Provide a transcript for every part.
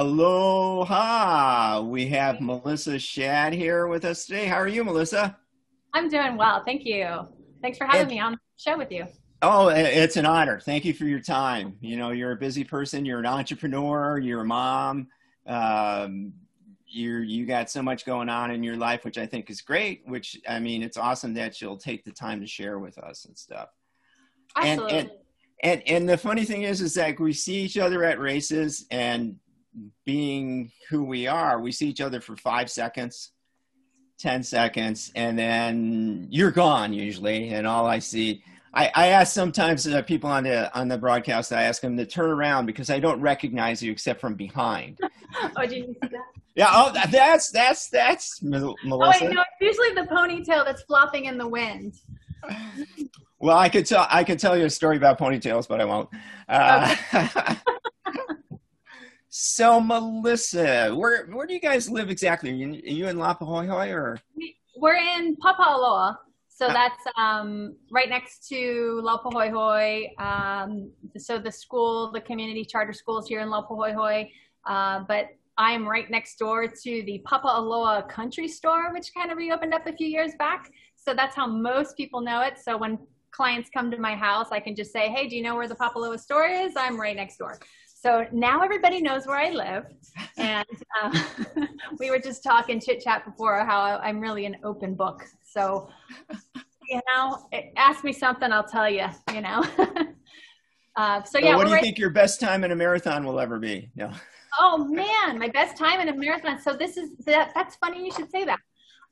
Aloha. We have Melissa Shad here with us today. How are you, Melissa? I'm doing well. Thank you. Thanks for having me on the show with you. Oh, it's an honor. Thank you for your time. You know, you're a busy person. You're an entrepreneur. You're a mom. Um, you're you got so much going on in your life, which I think is great. Which I mean, it's awesome that you'll take the time to share with us and stuff. Absolutely. And and and, and the funny thing is, is that we see each other at races, and being who we are, we see each other for five seconds, 10 seconds, and then you're gone usually. And all I see, I, I ask sometimes uh, people on the, on the broadcast, I ask them to turn around because I don't recognize you except from behind. oh, did you see that? Yeah, oh, that's, that's, that's Melissa. Oh, wait, no, it's usually the ponytail that's flopping in the wind. Well, I could tell, I could tell you a story about ponytails, but I won't. Uh, okay. So, Melissa, where where do you guys live exactly? Are you, are you in Laupahoehoe or? We're in Papaaloa. So that's um, right next to Laupahoehoe. Um, so the school, the community charter schools here in Laupahoehoe. Uh, but I'm right next door to the Papaaloa Country Store, which kind of reopened up a few years back. So that's how most people know it. So when clients come to my house, I can just say, hey, do you know where the Papaaloa store is? I'm right next door. So now everybody knows where I live. And uh, we were just talking chit chat before how I'm really an open book. So, you know, ask me something, I'll tell you, you know. uh, so, yeah. what do you right- think your best time in a marathon will ever be? No. Oh man, my best time in a marathon. So this is that, that's funny you should say that.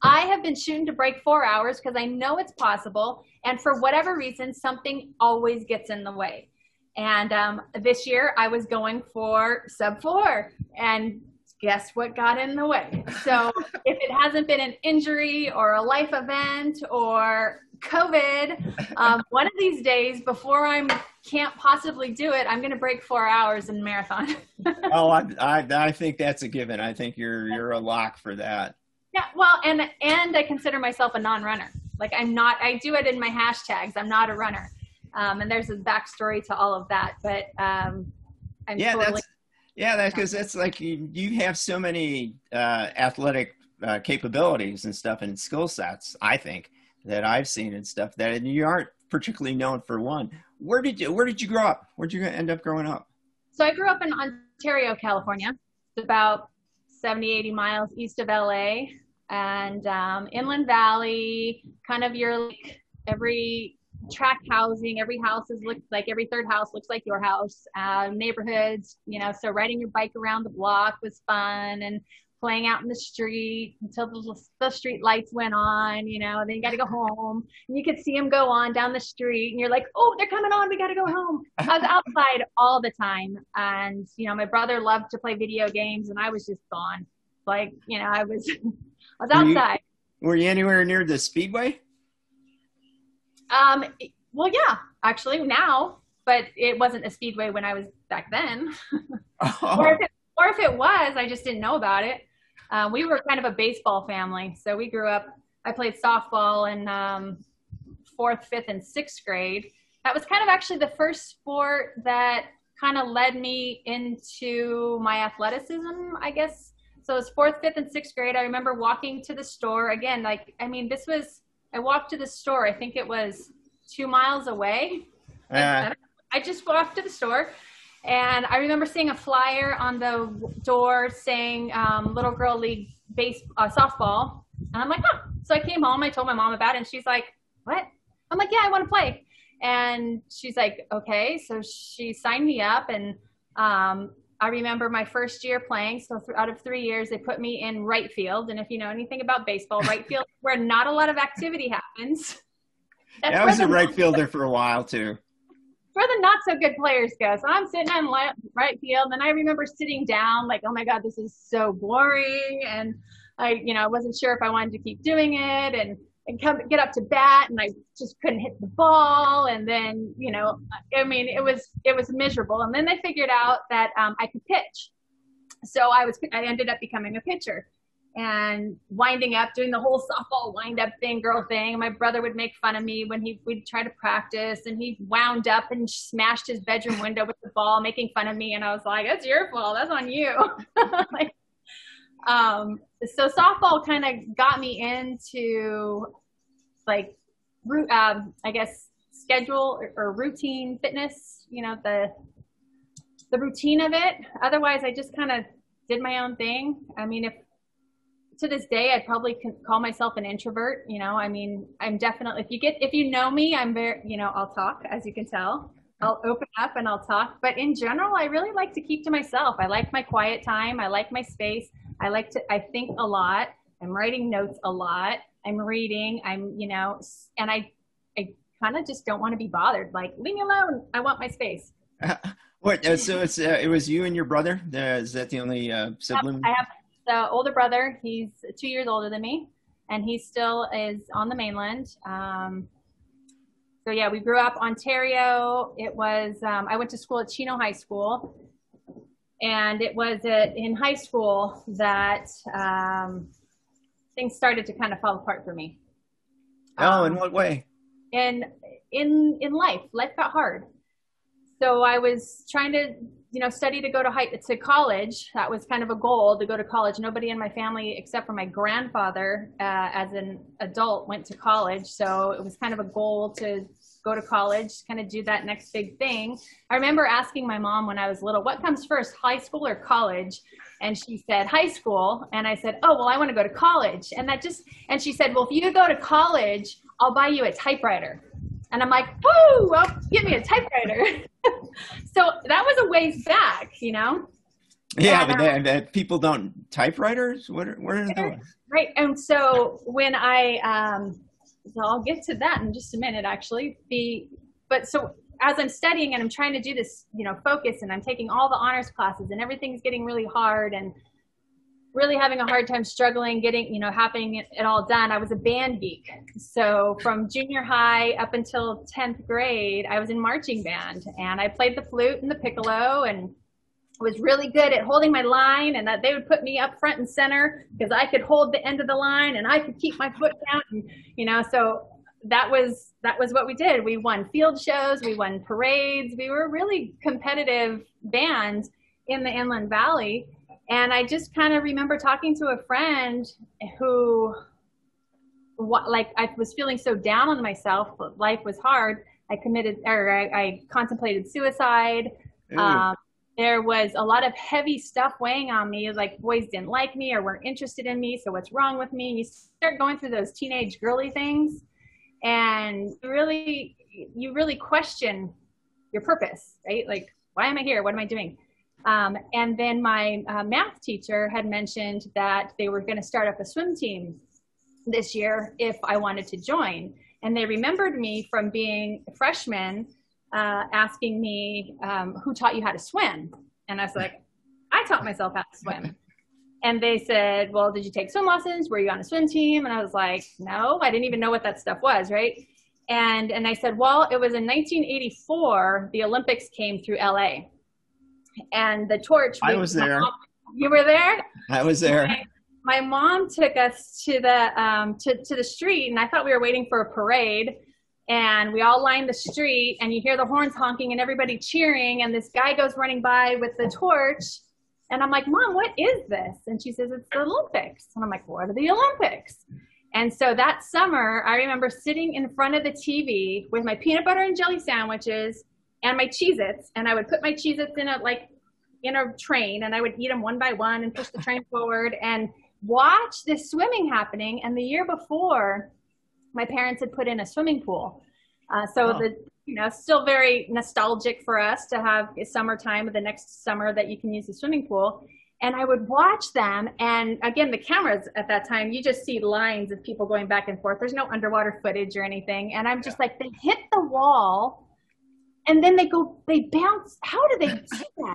I have been shooting to break four hours because I know it's possible. And for whatever reason, something always gets in the way. And um, this year I was going for sub four. And guess what got in the way? So if it hasn't been an injury or a life event or COVID, um, one of these days before I can't possibly do it, I'm going to break four hours in marathon. oh, I, I, I think that's a given. I think you're you're a lock for that. Yeah, well, and and I consider myself a non-runner. Like I'm not. I do it in my hashtags. I'm not a runner. Um, and there's a backstory to all of that, but um, I'm yeah, totally- that's yeah, that's because that's like you, you have so many uh, athletic uh, capabilities and stuff and skill sets. I think that I've seen and stuff that you aren't particularly known for one. Where did you Where did you grow up? Where did you end up growing up? So I grew up in Ontario, California. It's about 70, 80 miles east of LA, and um, Inland Valley. Kind of your like every tract housing. Every house is look like every third house looks like your house. Uh, neighborhoods, you know, so riding your bike around the block was fun and playing out in the street until the, the street lights went on, you know, and then you got to go home and you could see them go on down the street and you're like, oh, they're coming on. We got to go home. I was outside all the time. And, you know, my brother loved to play video games and I was just gone. Like, you know, I was, I was outside. Were you, were you anywhere near the speedway? Um, well, yeah, actually now, but it wasn't a speedway when I was back then. Oh. or, if it, or if it was, I just didn't know about it. Uh, we were kind of a baseball family, so we grew up. I played softball in um, fourth, fifth, and sixth grade. That was kind of actually the first sport that kind of led me into my athleticism, I guess. So it was fourth, fifth, and sixth grade. I remember walking to the store again. Like, I mean, this was I walked to the store. I think it was two miles away. Uh, I just walked to the store, and I remember seeing a flyer on the door saying um, "Little Girl League base uh, softball," and I'm like, "Huh." So I came home. I told my mom about it, and she's like, "What?" I'm like, "Yeah, I want to play." And she's like, "Okay." So she signed me up, and um, I remember my first year playing. So th- out of three years, they put me in right field. And if you know anything about baseball, right field where not a lot of activity happens. That's yeah, I was a right fielder for a while too. Where the not so good players go. So I'm sitting on right field, and I remember sitting down, like, oh my god, this is so boring, and I, you know, I wasn't sure if I wanted to keep doing it, and and come get up to bat and I just couldn't hit the ball. And then you know I mean it was it was miserable. And then they figured out that um, I could pitch. So I was I ended up becoming a pitcher and winding up, doing the whole softball wind up thing, girl thing. My brother would make fun of me when he would try to practice and he wound up and smashed his bedroom window with the ball, making fun of me. And I was like, that's your fault. That's on you. like, um, so softball kind of got me into like, um, I guess schedule or, or routine fitness, you know, the, the routine of it. Otherwise I just kind of did my own thing. I mean, if to this day, I'd probably call myself an introvert. You know, I mean, I'm definitely, if you get, if you know me, I'm very, you know, I'll talk, as you can tell. I'll open up and I'll talk. But in general, I really like to keep to myself. I like my quiet time. I like my space. I like to, I think a lot. I'm writing notes a lot. I'm reading. I'm, you know, and I, I kind of just don't want to be bothered. Like, leave me alone. I want my space. what? Uh, so it's uh, it was you and your brother. Uh, is that the only uh, sibling? I have, the older brother. He's two years older than me, and he still is on the mainland. Um, so yeah, we grew up Ontario. It was um, I went to school at Chino High School, and it was at, in high school that um, things started to kind of fall apart for me. Oh, in um, what way? In in in life, life got hard. So I was trying to you know, study to go to high to college. That was kind of a goal to go to college. Nobody in my family, except for my grandfather, uh, as an adult, went to college. So it was kind of a goal to go to college, kind of do that next big thing. I remember asking my mom when I was little, "What comes first, high school or college?" And she said, "High school." And I said, "Oh, well, I want to go to college." And that just, and she said, "Well, if you go to college, I'll buy you a typewriter." And I'm like, "Woo! Well, give me a typewriter." so that was a ways back, you know? Yeah, and, but uh, that, people don't typewriters. What are, what are those? Right, and so when I, um, so I'll get to that in just a minute, actually. The, but so as I'm studying and I'm trying to do this, you know, focus, and I'm taking all the honors classes, and everything's getting really hard, and really having a hard time struggling getting you know having it all done. I was a band geek. So from junior high up until 10th grade i was in marching band and i played the flute and the piccolo and was really good at holding my line and that they would put me up front and center because i could hold the end of the line and i could keep my foot down and you know so that was that was what we did. We won field shows we won parades. We were really competitive band in the inland valley and I just kind of remember talking to a friend who, what, like, I was feeling so down on myself. Life was hard. I committed, or I, I contemplated suicide. Um, there was a lot of heavy stuff weighing on me, like boys didn't like me or weren't interested in me. So what's wrong with me? And you start going through those teenage girly things, and really, you really question your purpose, right? Like, why am I here? What am I doing? Um, and then my uh, math teacher had mentioned that they were going to start up a swim team this year if I wanted to join. And they remembered me from being a freshman uh, asking me, um, Who taught you how to swim? And I was like, I taught myself how to swim. And they said, Well, did you take swim lessons? Were you on a swim team? And I was like, No, I didn't even know what that stuff was, right? And, and I said, Well, it was in 1984, the Olympics came through LA and the torch. I was there. Mom, you were there. I was there. My, my mom took us to the um, to to the street, and I thought we were waiting for a parade. And we all lined the street, and you hear the horns honking and everybody cheering, and this guy goes running by with the torch. And I'm like, Mom, what is this? And she says, It's the Olympics. And I'm like, What are the Olympics? And so that summer, I remember sitting in front of the TV with my peanut butter and jelly sandwiches and my Cheez-Its, and I would put my Cheez-Its in a like in a train, and I would eat them one by one and push the train forward and watch this swimming happening. And the year before, my parents had put in a swimming pool, uh, so oh. the you know still very nostalgic for us to have a summertime the next summer that you can use the swimming pool. And I would watch them, and again, the cameras at that time, you just see lines of people going back and forth. There's no underwater footage or anything, and I'm just like, they hit the wall and then they go, they bounce. How do they do that?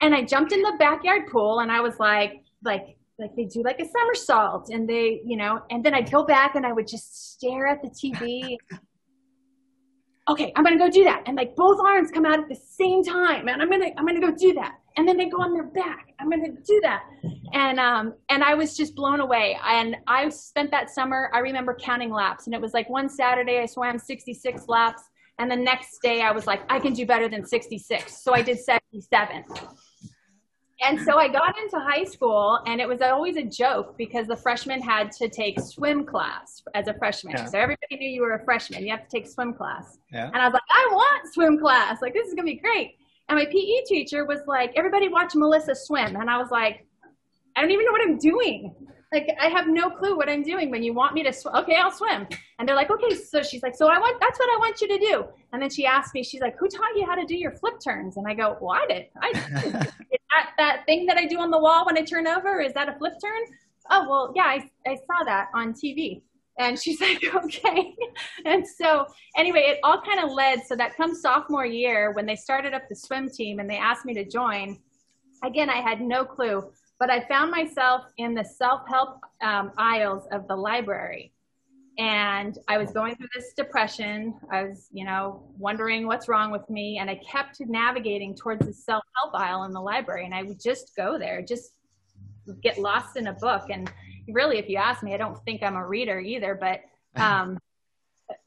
And I jumped in the backyard pool and I was like, like, like they do like a somersault and they, you know, and then I'd go back and I would just stare at the TV. okay, I'm gonna go do that. And like both arms come out at the same time and I'm gonna, I'm gonna go do that. and then they go on their back. I'm to do that. And, um, and I was just blown away. And I spent that summer, I remember counting laps and it was like one Saturday I swam 66 laps. And the next day I was like, I can do better than 66. So I did 77. And so I got into high school and it was always a joke because the freshmen had to take swim class as a freshman. Yeah. So everybody knew you were a freshman. You have to take swim class. Yeah. And I was like, I want swim class. Like, this is going to be great. And my PE teacher was like, everybody watch Melissa swim. And I was like, I don't even know what I'm doing. Like, I have no clue what I'm doing. When you want me to swim, okay, I'll swim. And they're like, okay. So she's like, so I want, that's what I want you to do. And then she asked me, she's like, who taught you how to do your flip turns? And I go, well, I did. I did. that, that thing that I do on the wall when I turn over, is that a flip turn? Oh, well, yeah, I, I saw that on TV. And she's like, okay. and so, anyway, it all kind of led. So, that comes sophomore year when they started up the swim team and they asked me to join. Again, I had no clue, but I found myself in the self help um, aisles of the library. And I was going through this depression. I was, you know, wondering what's wrong with me. And I kept navigating towards the self help aisle in the library. And I would just go there, just get lost in a book. And really, if you ask me, I don't think I'm a reader either, but, um,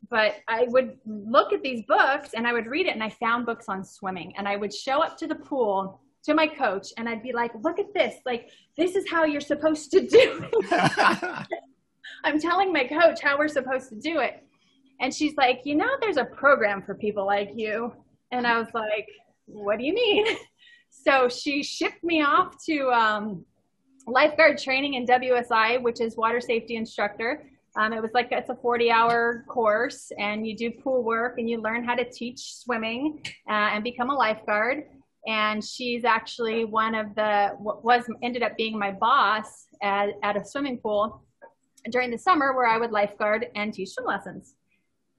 but I would look at these books and I would read it and I found books on swimming and I would show up to the pool to my coach and I'd be like, look at this, like, this is how you're supposed to do it. I'm telling my coach how we're supposed to do it. And she's like, you know, there's a program for people like you. And I was like, what do you mean? So she shipped me off to um, lifeguard training in WSI, which is water safety instructor. Um, it was like it's a 40 hour course, and you do pool work and you learn how to teach swimming uh, and become a lifeguard. And she's actually one of the was ended up being my boss at, at a swimming pool during the summer where I would lifeguard and teach swim lessons.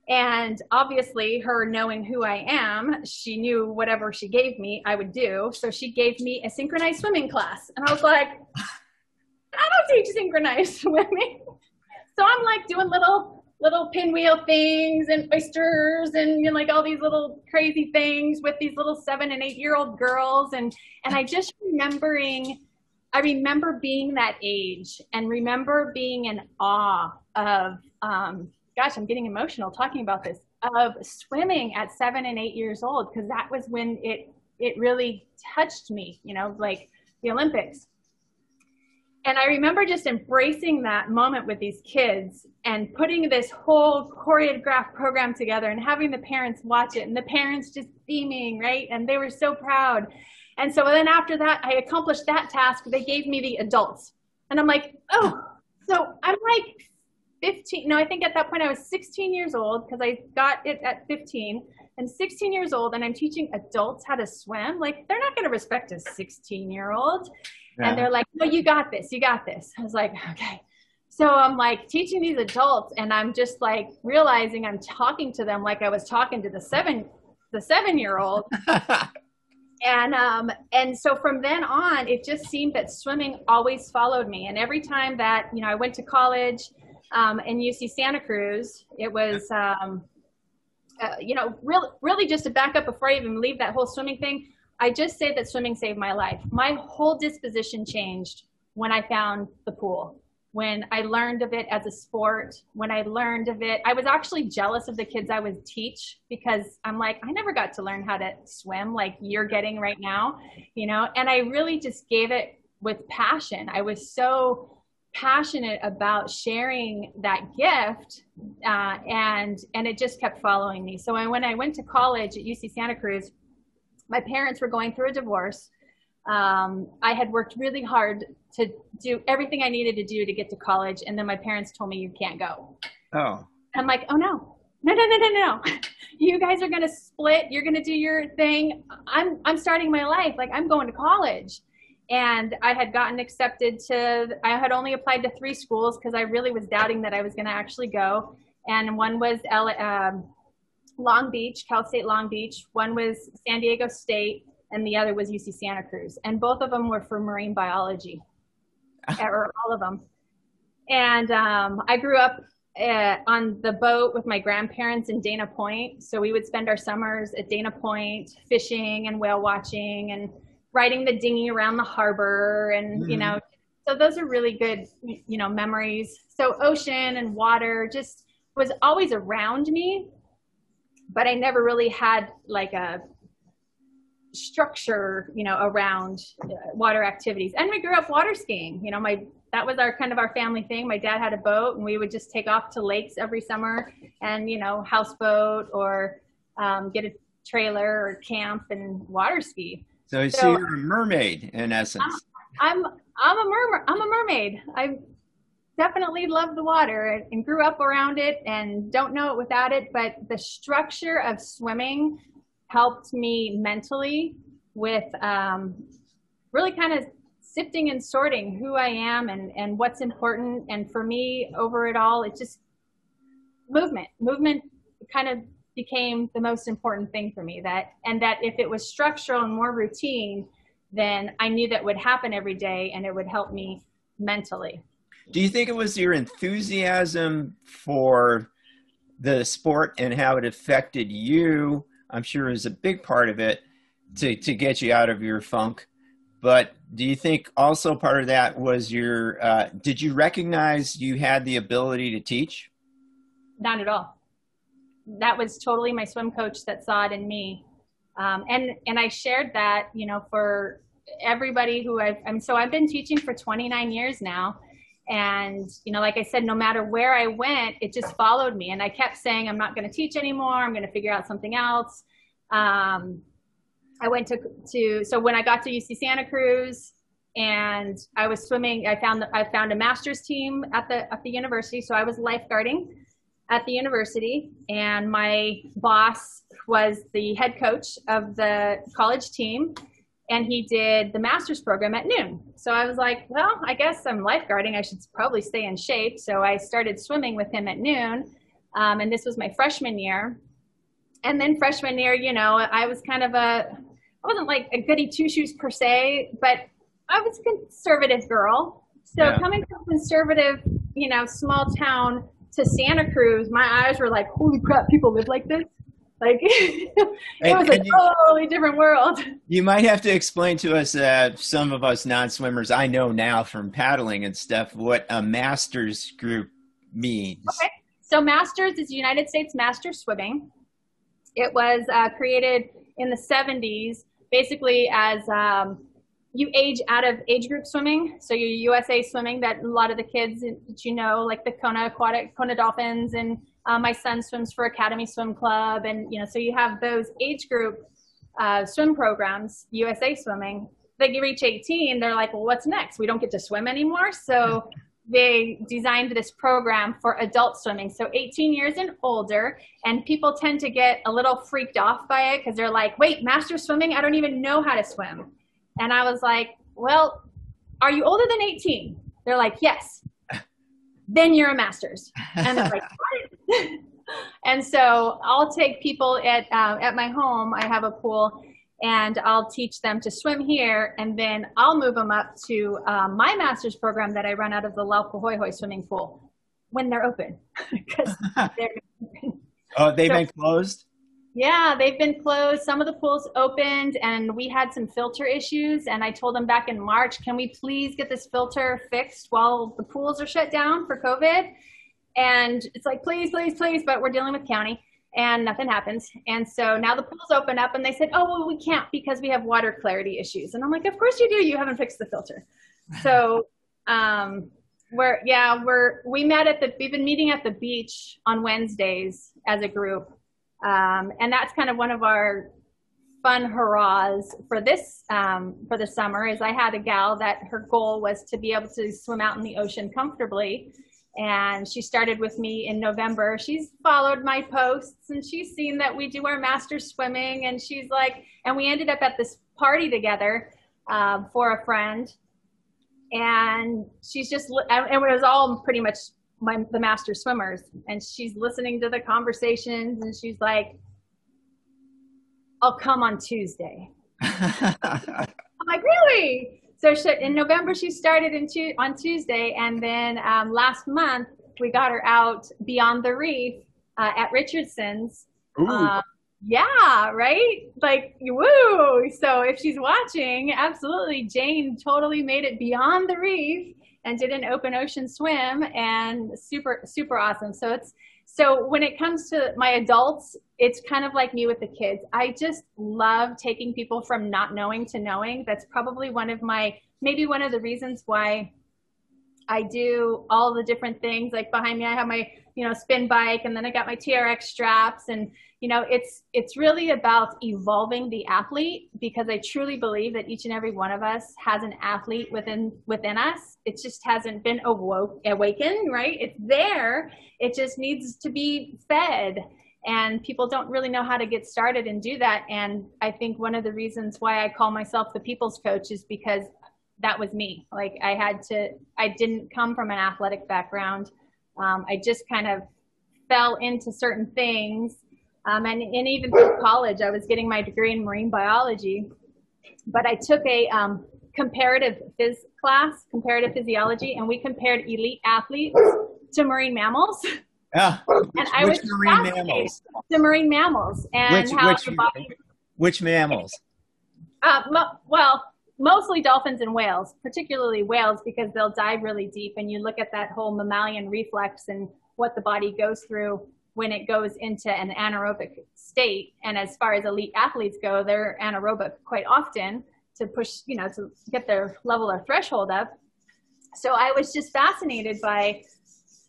And obviously, her knowing who I am, she knew whatever she gave me, I would do. So she gave me a synchronized swimming class. And I was like, I don't teach synchronized swimming. So I'm like doing little little pinwheel things and oysters and you know, like all these little crazy things with these little seven and eight year old girls and and I just remembering I remember being that age and remember being in awe of um, gosh, I'm getting emotional talking about this, of swimming at seven and eight years old, because that was when it it really touched me, you know, like the Olympics. And I remember just embracing that moment with these kids and putting this whole choreographed program together and having the parents watch it and the parents just beaming, right? And they were so proud. And so then after that, I accomplished that task. They gave me the adults. And I'm like, oh, so I'm like 15 no i think at that point i was 16 years old because i got it at 15 and 16 years old and i'm teaching adults how to swim like they're not going to respect a 16 year old yeah. and they're like no you got this you got this i was like okay so i'm like teaching these adults and i'm just like realizing i'm talking to them like i was talking to the seven the seven year old and um and so from then on it just seemed that swimming always followed me and every time that you know i went to college um, in UC Santa Cruz. It was, um, uh, you know, really, really just to back up before I even leave that whole swimming thing. I just say that swimming saved my life. My whole disposition changed when I found the pool. When I learned of it as a sport, when I learned of it, I was actually jealous of the kids I would teach because I'm like, I never got to learn how to swim like you're getting right now, you know? And I really just gave it with passion. I was so passionate about sharing that gift uh, and and it just kept following me so I, when i went to college at uc santa cruz my parents were going through a divorce. Um, i had worked really hard to do everything i needed to do to get to college and then my parents told me you can't go. Oh. I'm like oh no. No no no no no. You guys are going to split. You're going to do your thing. I'm i'm starting my life. Like i'm going to college. And I had gotten accepted to, I had only applied to three schools because I really was doubting that I was going to actually go. And one was L, um, Long Beach, Cal State Long Beach. One was San Diego State, and the other was UC Santa Cruz. And both of them were for marine biology, or all of them. And um, I grew up uh, on the boat with my grandparents in Dana Point. So we would spend our summers at Dana Point fishing and whale watching and riding the dinghy around the harbor and mm-hmm. you know so those are really good you know memories so ocean and water just was always around me but i never really had like a structure you know around uh, water activities. And we grew up water skiing you know my that was our kind of our family thing. My dad had a boat and we would just take off to lakes every summer and you know houseboat or um, get a trailer or camp and water ski. So, so you're a mermaid in essence. I'm, I'm i'm a mer i'm a mermaid. I definitely love the water and grew up around it and don't know it without it but the structure of swimming helped me mentally with um, really kind of sifting and sorting who I am and, and what's important. And for me, over it all, it just movement. Movement kind of became the most important thing for me. That and that if it was structural and more routine, then I knew that would happen every day and it would help me mentally. Do you think it was your enthusiasm for the sport and how it affected you I'm sure is a big part of it to, to get you out of your funk. But do you think also part of that was your, uh, did you recognize you had the ability to teach? Not at all. That was totally my swim coach that saw it in me. Um, and, and I shared that, you know, for everybody who I've, I'm, so I've been teaching for 29 years now and you know like i said no matter where i went it just followed me. And i kept saying i'm not going to teach anymore. I'm going to figure out something else. Um, i went to to so when i got to uc santa cruz and i was swimming i found i found a master's team at the at the university. So i was lifeguarding at the university. And my boss was the head coach of the college team and he did the master's program at noon. So I was like, well, I guess I'm lifeguarding. I should probably stay in shape. So I started swimming with him at noon. Um, and this was my freshman year. And then freshman year, you know, I was kind of a, I wasn't like a goody two shoes per se, but I was a conservative girl. So yeah. coming from conservative, you know, small town to Santa Cruz, my eyes were like, holy crap, people live like this. Like it and, was a totally different world. You might have to explain to us, uh, some of us non-swimmers, I know now from paddling and stuff, what a masters group means. Okay. So masters is United States Master Swimming. It was uh, created in the 70s, basically as um, you age out of age group swimming. So your USA swimming that a lot of the kids that you know, like the Kona Aquatic, Kona Dolphins and uh, my son swims for Academy Swim Club, and you know, so you have those age group uh, swim programs, USA Swimming. They reach 18, they're like, well, what's next? We don't get to swim anymore. So they designed this program for adult swimming. So 18 years and older, and people tend to get a little freaked off by it because they're like, wait, master swimming? I don't even know how to swim. And I was like, well, are you older than 18? They're like, yes then you're a master's. And they're like, and so I'll take people at uh, at my home. I have a pool, and I'll teach them to swim here, and then I'll move them up to um, my master's program that I run out of the Laupahoehoe swimming pool when they're open because they're. oh, they've so, been closed. Yeah, they've been closed. Some of the pools opened, and we had some filter issues. And I told them back in March, can we please get this filter fixed while the pools are shut down for COVID? And it's like, please, please, please, but we're dealing with county and nothing happens. And so now the pools open up and they said, oh, well, we can't because we have water clarity issues. And I'm like, of course you do. You haven't fixed the filter. So, um, we're, yeah, we're, we met at the, we've been meeting at the beach on Wednesdays as a group um, and that's kind of one of our fun hurrahs for this um, for the summer is I had a gal that her goal was to be able to swim out in the ocean comfortably. And she started with me in November. She's followed my posts and she's seen that we do our master swimming. And she's like, and we ended up at this party together um, for a friend. And she's just, and it was all pretty much my the master swimmers and she's listening to the conversations and she's like i'll come on tuesday i'm like really so she, in november she started in tu- on tuesday and then um, last month we got her out beyond the reef uh, at richardson's uh, yeah, right? Like, woo. So if she's watching, absolutely, Jane totally made it beyond the reef and did an open ocean swim and super, super awesome. So it's, so when it comes to my adults, it's kind of like me with the kids. I just love taking people from not knowing to knowing. That's probably one of my, maybe one of the reasons why I do all the different things. Like behind me, I have my, you know, spin bike and then I got my TRX straps and you know it's it's really about evolving the athlete because i truly believe that each and every one of us has an athlete within within us. It just hasn't been awoke awakened right? It's there. It just needs to be fed. And people don't really know how to get started and do that. And i think one of the reasons why i call myself the people's coach is because that was me. Like i had to i didn't come from an athletic background. Um, i just kind of fell into certain things um, and, and even through college, I was getting my degree in marine biology, but I took a um, comparative phys class, comparative physiology, and we compared elite athletes to marine mammals. Yeah. and which, I was marine mammals? To marine mammals and Which, how which, the body, which mammals? uh, mo- well, mostly dolphins and whales, particularly whales because they'll dive really deep and you look at that whole mammalian reflex and what the body goes through when it goes into an anaerobic state. And as far as elite athletes go, they're anaerobic quite often to push, you know, to get their level or threshold up. So I was just fascinated by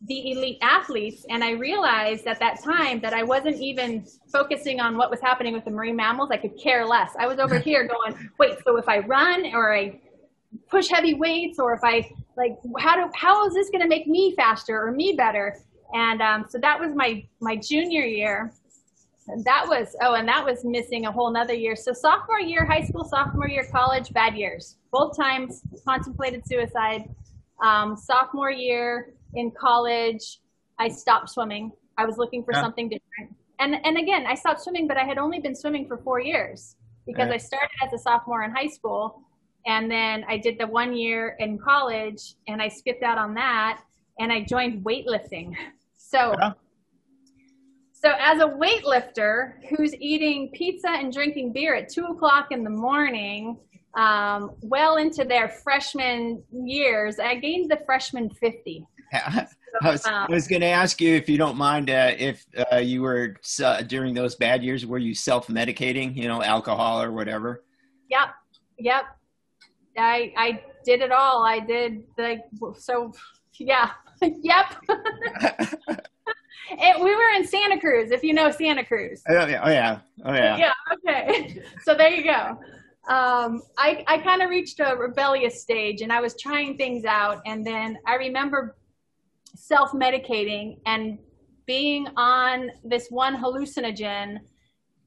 the elite athletes. And I realized at that time that I wasn't even focusing on what was happening with the marine mammals. I could care less. I was over here going, wait, so if I run or I push heavy weights or if I like, how do, how is this going to make me faster or me better? And um, so that was my, my junior year. And that was, oh, and that was missing a whole nother year. So sophomore year, high school, sophomore year, college, bad years. Both times contemplated suicide. Um, sophomore year in college, I stopped swimming. I was looking for Yeah. something different. And, and again, I stopped swimming, but I had only been swimming for four years because Yeah. I started as a sophomore in high school. And then I did the one year in college and I skipped out on that and I joined weightlifting. So, Yeah. so as a weightlifter who's eating pizza and drinking beer at two o'clock in the morning, um, well into their freshman years, I gained the freshman 50. I was, I was going to ask you if you don't mind uh, if uh, you were uh, during those bad years were you self-medicating, you know, alcohol or whatever. Yep, yep. I I did it all. I did the so yeah, yep. it, we were in Santa Cruz, if you know Santa Cruz. oh yeah, oh yeah, oh yeah. yeah okay so there you go um, i, I kind of reached a rebellious stage and i was trying things out and then i remember self-medicating and being on this one hallucinogen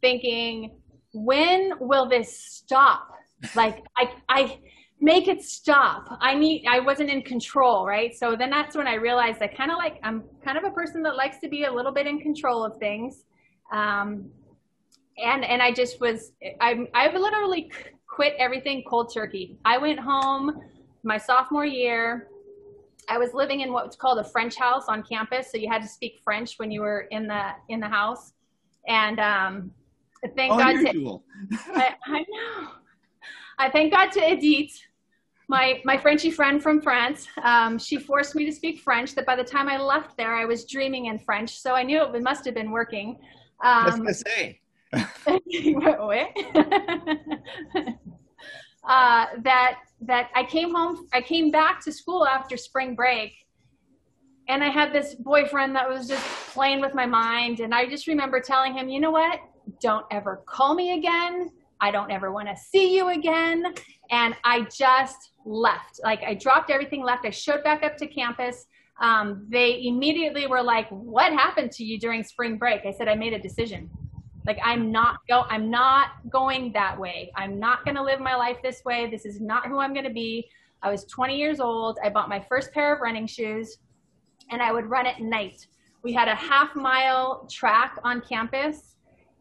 thinking when will this stop like i i make it stop i need i wasn't in control right so then that's when i realized i kind of like i'm kind of a person that likes to be a little bit in control of things um, and and I just was I I literally quit everything cold turkey. I went home my sophomore year. I was living in what's called a French house on campus, so you had to speak French when you were in the in the house. And um, thank God to I, I know. I thank God to Edith, my my Frenchy friend from France. Um, she forced me to speak French. That by the time I left there, I was dreaming in French, so I knew it must have been working. I Um, to say. Uh, that that I came home, I came back to school after spring break, and I had this boyfriend that was just playing with my mind, and I just remember telling him, you know what? Don't ever call me again. I don't ever want to see you again. And I just left. Like I dropped everything, left. I showed back up to campus. Um, they immediately were like, "What happened to you during spring break?" I said, "I made a decision." like i'm not go i'm not going that way i'm not going to live my life this way this is not who i'm going to be i was 20 years old i bought my first pair of running shoes and i would run at night we had a half mile track on campus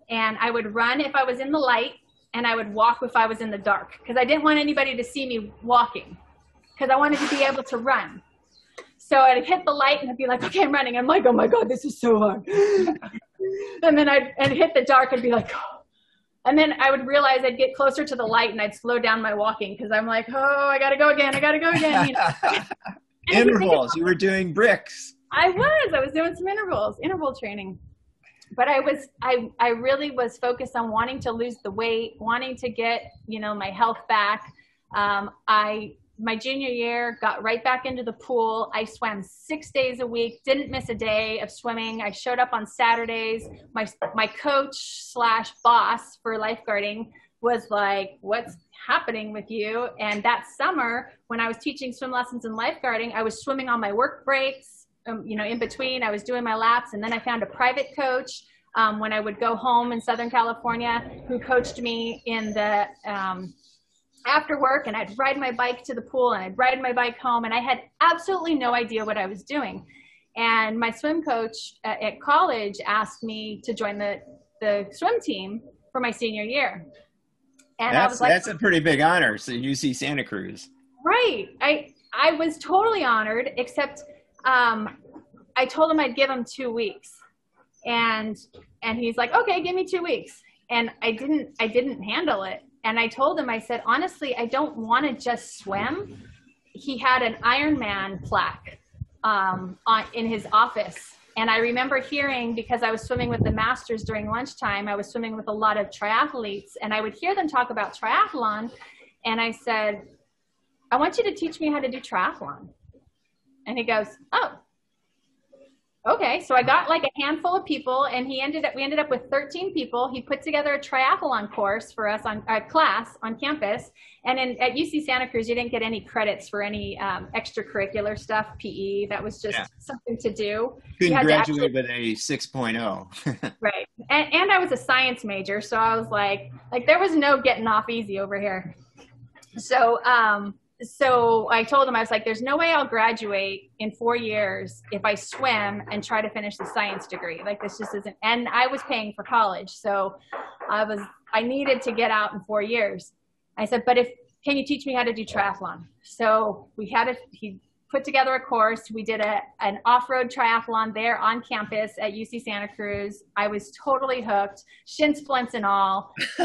and i would run if i was in the light and i would walk if i was in the dark because i didn't want anybody to see me walking because i wanted to be able to run so I'd hit the light and I'd be like, okay, I'm running. I'm like, oh my God, this is so hard. and then I'd and hit the dark and be like, oh. and then I would realize I'd get closer to the light and I'd slow down my walking because I'm like, oh, I gotta go again, I gotta go again. You know? intervals. You were doing bricks. I was. I was doing some intervals, interval training. But I was, I, I really was focused on wanting to lose the weight, wanting to get, you know, my health back. Um, I my junior year, got right back into the pool. I swam six days a week, didn't miss a day of swimming. I showed up on Saturdays. My, my coach slash boss for lifeguarding was like, what's happening with you? And that summer, when I was teaching swim lessons and lifeguarding, I was swimming on my work breaks, um, you know, in between. I was doing my laps. And then I found a private coach um, when I would go home in Southern California who coached me in the, um, after work and I'd ride my bike to the pool and I'd ride my bike home and I had absolutely no idea what I was doing. And my swim coach at, at college asked me to join the, the swim team for my senior year. And that's, I was like, that's a pretty big honor. So UC Santa Cruz. Right. I, I was totally honored, except um, I told him I'd give him two weeks. And, and he's like, okay, give me two weeks. And I didn't, I didn't handle it and I told him, I said, honestly, I don't want to just swim. He had an Ironman plaque um, on, in his office. And I remember hearing, because I was swimming with the masters during lunchtime, I was swimming with a lot of triathletes, and I would hear them talk about triathlon. And I said, I want you to teach me how to do triathlon. And he goes, Oh, Okay, so I got like a handful of people, and he ended up. We ended up with 13 people. He put together a triathlon course for us on a class on campus. And in, at UC Santa Cruz, you didn't get any credits for any um, extracurricular stuff, PE. That was just yeah. something to do. Couldn't graduate with a 6.0. right, and, and I was a science major, so I was like, like there was no getting off easy over here. So um, so I told him, I was like, there's no way I'll graduate in four years if I swim and try to finish the science degree. Like this just isn't, and I was paying for college. So I was, I needed to get out in four years. I said, but if, can you teach me how to do triathlon? So we had a, he put together a course. We did a, an off-road triathlon there on campus at UC Santa Cruz. I was totally hooked, shin splints and all.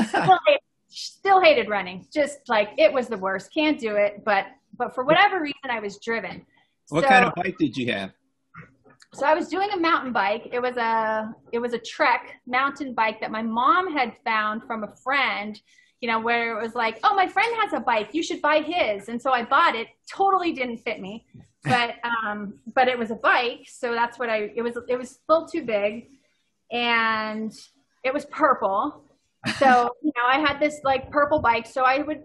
still hated running. Just like it was the worst. Can't do it. But but for whatever reason, I was driven. What so, kind of bike did you have? So I was doing a mountain bike. It was a it was a Trek mountain bike that my mom had found from a friend. You know, where it was like, oh, my friend has a bike. You should buy his. And so I bought it. Totally didn't fit me, but um, but it was a bike. So that's what I. It was it was still too big, and it was purple so, you know, I had this like purple bike. So I would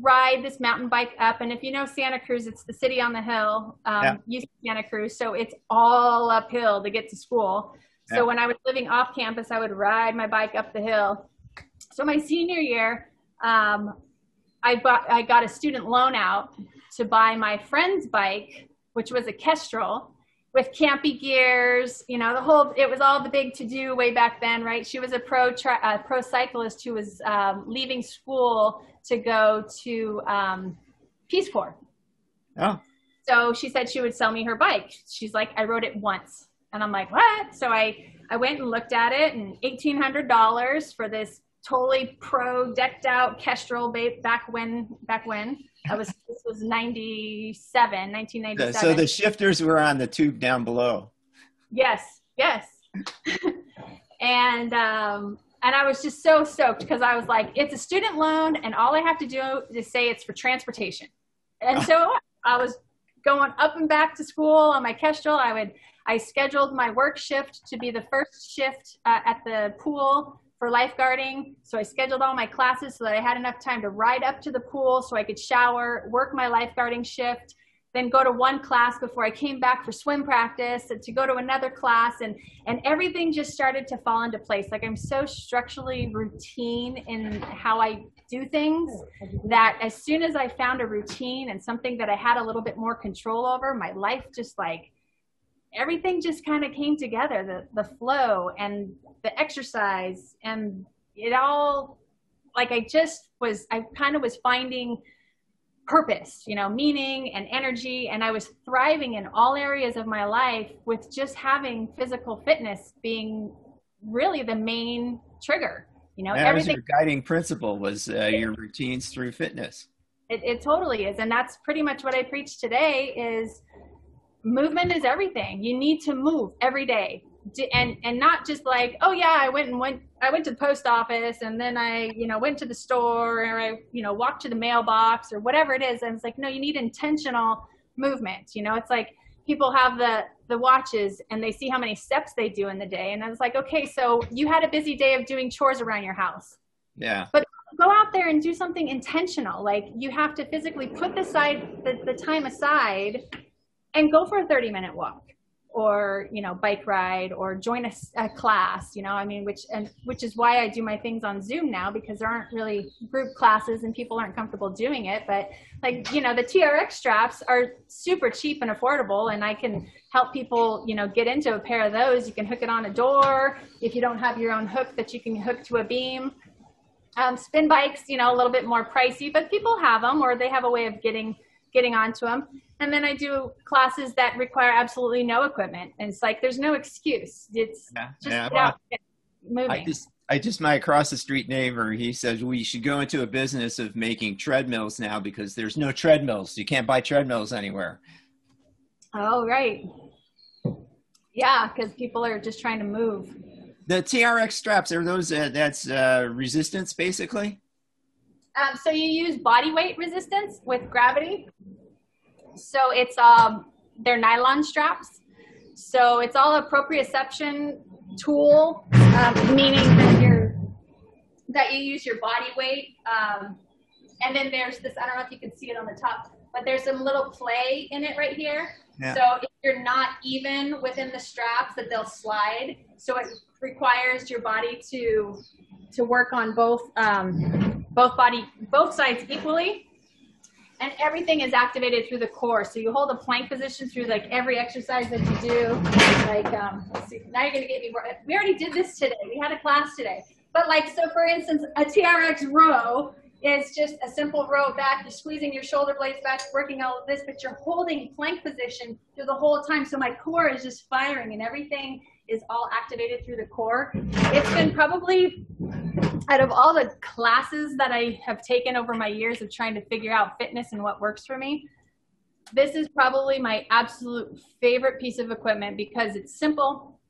ride this mountain bike up. And if you know Santa Cruz, it's the city on the hill, um, yeah. Santa Cruz. So it's all uphill to get to school. So yeah. when I was living off campus, I would ride my bike up the hill. So my senior year, um, I bought, I got a student loan out to buy my friend's bike, which was a Kestrel with campy gears, you know, the whole, it was all the big to do way back then, right? She was a pro, tri- uh, pro cyclist who was um, leaving school to go to um, Peace Corps. Oh. So she said she would sell me her bike. She's like, I rode it once. And I'm like, what? So I, I went and looked at it and $1,800 for this totally pro decked out Kestrel back when, back when. I was this was 97, 1997. So the shifters were on the tube down below. Yes, yes. and um, and I was just so stoked because I was like, it's a student loan, and all I have to do is say it's for transportation. And so I was going up and back to school on my Kestrel. I would I scheduled my work shift to be the first shift uh, at the pool for lifeguarding. So I scheduled all my classes so that I had enough time to ride up to the pool so I could shower, work my lifeguarding shift, then go to one class before I came back for swim practice and to go to another class and and everything just started to fall into place. Like I'm so structurally routine in how I do things that as soon as I found a routine and something that I had a little bit more control over, my life just like everything just kind of came together the the flow and the exercise and it all like I just was I kind of was finding purpose, you know, meaning and energy and I was thriving in all areas of my life with just having physical fitness being really the main trigger. You know, that everything. Was your guiding principle was uh, your routines through fitness. It, it totally is, and that's pretty much what I preach today. Is movement is everything. You need to move every day, and and not just like, oh yeah, I went and went. I went to the post office, and then I, you know, went to the store, or I, you know, walked to the mailbox, or whatever it is. And it's like, no, you need intentional movement. You know, it's like people have the the watches and they see how many steps they do in the day and i was like okay so you had a busy day of doing chores around your house yeah but go out there and do something intentional like you have to physically put the side the, the time aside and go for a 30 minute walk or you know bike ride or join a, a, class you know i mean which and which is why i do my things on zoom now because there aren't really group classes and people aren't comfortable doing it. But like you know the trx straps are super cheap and affordable and i can help people you know get into a pair of those. You can hook it on a door. If you don't have your own hook that you can hook to a beam. Um, spin bikes you know a little bit more pricey but people have them or they have a way of getting getting onto them and then I do classes that require absolutely no equipment. And it's like there's no excuse. It's yeah, just yeah, well, moving. I just I just my across the street neighbor, he says we should go into a business of making treadmills now because there's no treadmills. You can't buy treadmills anywhere. Oh right. Yeah, because people are just trying to move. The TRX straps are those uh, that's uh, resistance basically. Um, so you use body weight resistance with gravity. So it's um, they're nylon straps. So it's all a proprioception tool, um, meaning that you're that you use your body weight. Um, and then there's this. I don't know if you can see it on the top, but there's some little play in it right here. Yeah. So if you're not even within the straps, that they'll slide. So it requires your body to to work on both um, both body both sides equally and everything is activated through the core. So you hold a plank position through like every exercise that you do. Like, um, see, now you're gonna get me more. We already did this today. We had a class today. But like, so for instance, a TRX row is just a simple row back. You're squeezing your shoulder blades back, working all of this, but you're holding plank position through the whole time. So my core is just firing and everything is all activated through the core. It's been probably out of all the classes that I have taken over my years of trying to figure out fitness and what works for me, this is probably my absolute favorite piece of equipment because it's simple.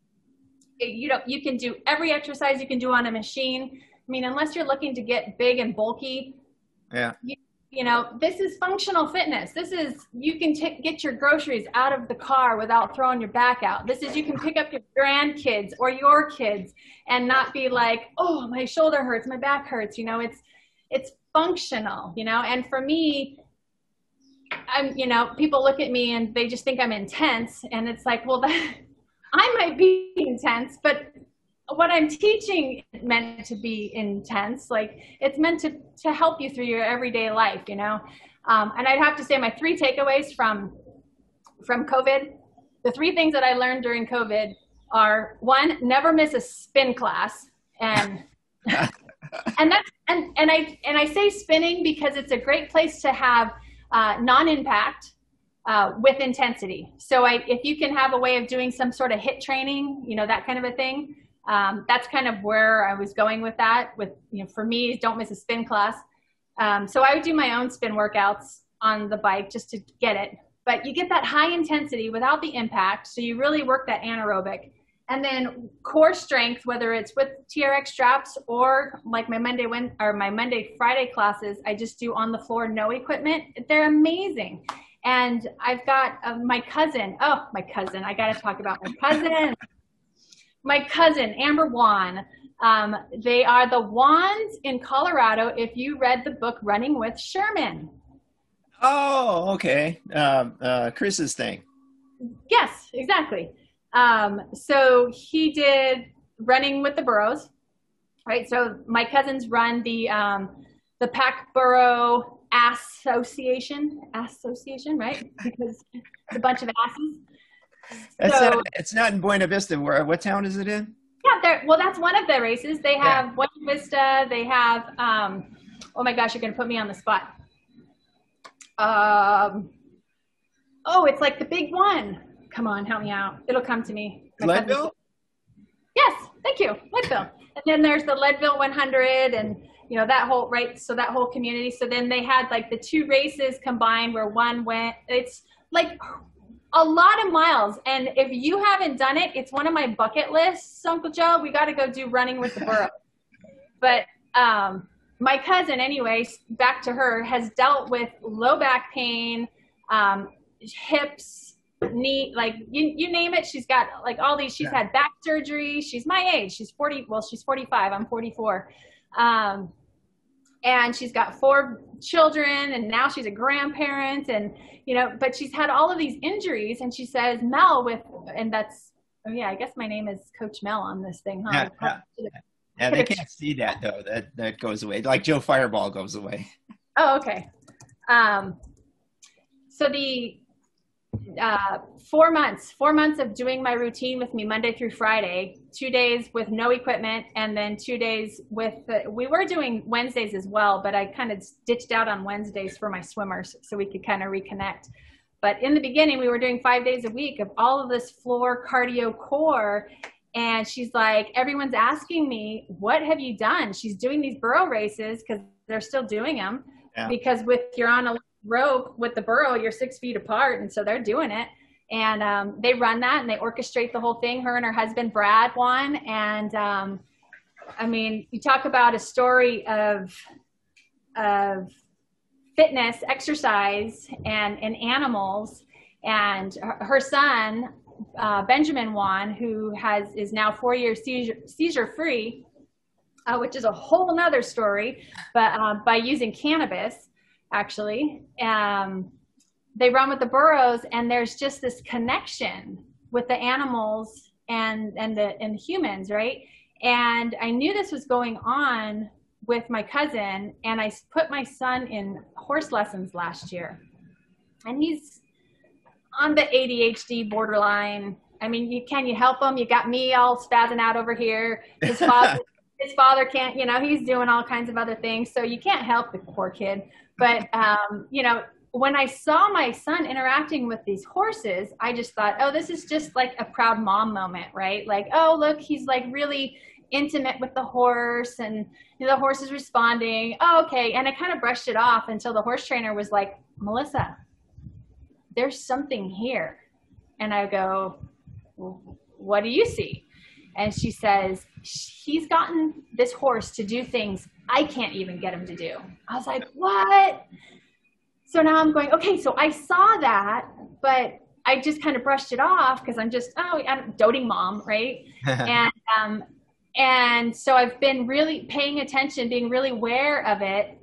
It, you know, you can do every exercise you can do on a machine. I mean, unless you're looking to get big and bulky, yeah, you, you know, this is functional fitness. This is, you can t- get your groceries out of the car without throwing your back out. This is, you can pick up your grandkids or your kids and not be like, oh, my shoulder hurts, my back hurts. You know, it's, it's functional, you know, and for me, I'm, you know, people look at me and they just think I'm intense. And it's like, well, that, I might be intense, but what I'm teaching is meant to be intense. Like it's meant to to help you through your everyday life, you know. Um, and I'd have to say my three takeaways from from COVID. The three things that I learned during COVID are one, never miss a spin class, and and that's and and I and I say spinning because it's a great place to have uh, non-impact uh, with intensity. So I, if you can have a way of doing some sort of HIIT training, you know that kind of a thing um, that's kind of where I was going with that. With you know, for me, don't miss a spin class. Um, so I would do my own spin workouts on the bike just to get it. But you get that high intensity without the impact, so you really work that anaerobic. And then core strength, whether it's with TRX straps or like my Monday when or my Monday Friday classes, I just do on the floor, no equipment. They're amazing. And I've got uh, my cousin. Oh, my cousin! I got to talk about my cousin my cousin, Amber Wan. Um, they are the Wans in Colorado. If you read the book Running with Sherman. Oh, okay. Um, uh, Chris's thing. Yes, exactly. Um, so he did Running with the Burros, right? So my cousins run the um, the Pack Burro Association, Association, right? Because it's a bunch of asses. That's so, not, it's not in Buena Vista. Where what town is it in? Yeah, there well, that's one of the races. They have yeah. Buena Vista. They have. Um, oh my gosh, you're gonna put me on the spot. Um, oh, it's like the big one. Come on, help me out. It'll come to me. Glenville. Yes, thank thank you, Leadville. And then there's the Leadville 100 and you know that whole right so that whole community so then they had like the two races combined where one went it's like a lot of miles and if you haven't done it it's one of my bucket lists uncle joe. We got to go do running with the burro but um my cousin anyway back to her has dealt with low back pain um hips knee like you, you name it she's got like all these she's yeah. had back surgery. She's my age. She's 40 well she's 45 i'm 44 um, and she's got four children and now she's a grandparent and you know but she's had all of these injuries and she says mel with and that's oh yeah i guess my name is coach mel on this thing huh? Yeah, yeah. yeah they can't see that though. That that goes away. Like joe fireball goes away. Oh okay. Um so the uh, four months, four months of doing my routine with me Monday through Friday, two days with no equipment, and then two days with, the, we were doing Wednesdays as well, but I kind of ditched out on Wednesdays for my swimmers so we could kind of reconnect. But in the beginning, we were doing five days a week of all of this floor cardio core. And she's like, everyone's asking me, what have you done? She's doing these burro races because they're still doing them. Yeah. Because with you're on a rope with the burro, you're six feet apart. And so they're doing it. And um, they run that and they orchestrate the whole thing. Her and her husband, Brad, won. And um, I mean, you talk about a story of, of fitness, exercise, and, and animals. And her son, uh, Benjamin Wan, who has is now four years seizure, seizure free, uh, which is a whole nother story, but uh, by using cannabis actually. Um, they run with the burros, and there's just this connection with the animals and and the and the humans, right? And I knew this was going on with my cousin, and I put my son in horse lessons last year, and he's on the ADHD borderline. I mean, you can you help him? You got me all spazzing out over here. His father, his father can't. You know, he's doing all kinds of other things, so you can't help the poor kid. But, um, you know, when I saw my son interacting with these horses, I just thought, oh, this is just like a proud mom moment, right? Like, oh, look, he's like really intimate with the horse and you know, the horse is responding. Oh, okay. And I kind of brushed it off until the horse trainer was like, Melissa, there's something here. And I go, what do you see? And she says, he's gotten this horse to do things I can't even get him to do. I was like, what? So now I'm going, okay, so I saw that, but I just kind of brushed it off because I'm just, oh, I'm doting mom, right? and, um, and so I've been really paying attention, being really aware of it,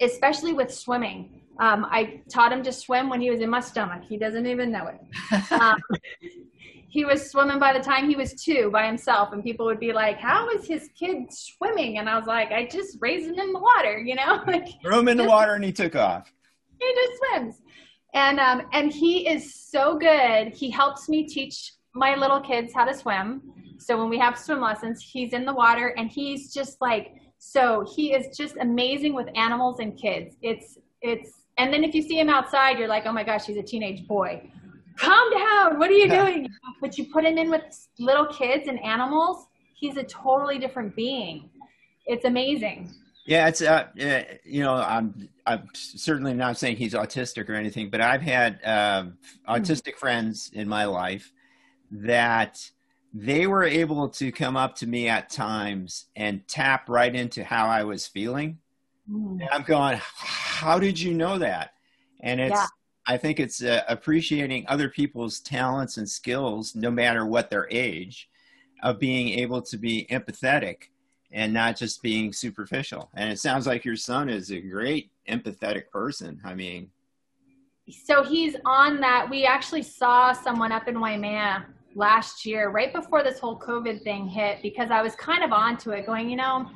especially with swimming. Um, I taught him to swim when he was in my stomach. He doesn't even know it. Um, he was swimming by the time he was two by himself and people would be like how is his kid swimming? And i was like i just raised him in the water you know? Like throw him in the water and he took off. He just swims. And um and he is so good. He helps me teach my little kids how to swim. So when we have swim lessons he's in the water and he's just like so he is just amazing with animals and kids. It's it's and then if you see him outside you're like oh my gosh he's a teenage boy calm down. What are you doing? but you put him in with little kids and animals, he's a totally different being. It's amazing. Yeah, it's uh, you know, I'm I'm certainly not saying he's autistic or anything, but I've had uh, autistic mm-hmm. friends in my life that they were able to come up to me at times and tap right into how I was feeling. Mm-hmm. And I'm going, how did you know that? And it's yeah. I think it's uh, appreciating other people's talents and skills, no matter what their age, of being able to be empathetic and not just being superficial. And it sounds like your son is a great empathetic person. I mean, so he's on that. We actually saw someone up in Waimea last year, right before this whole COVID thing hit, because I was kind of onto it, going, you know,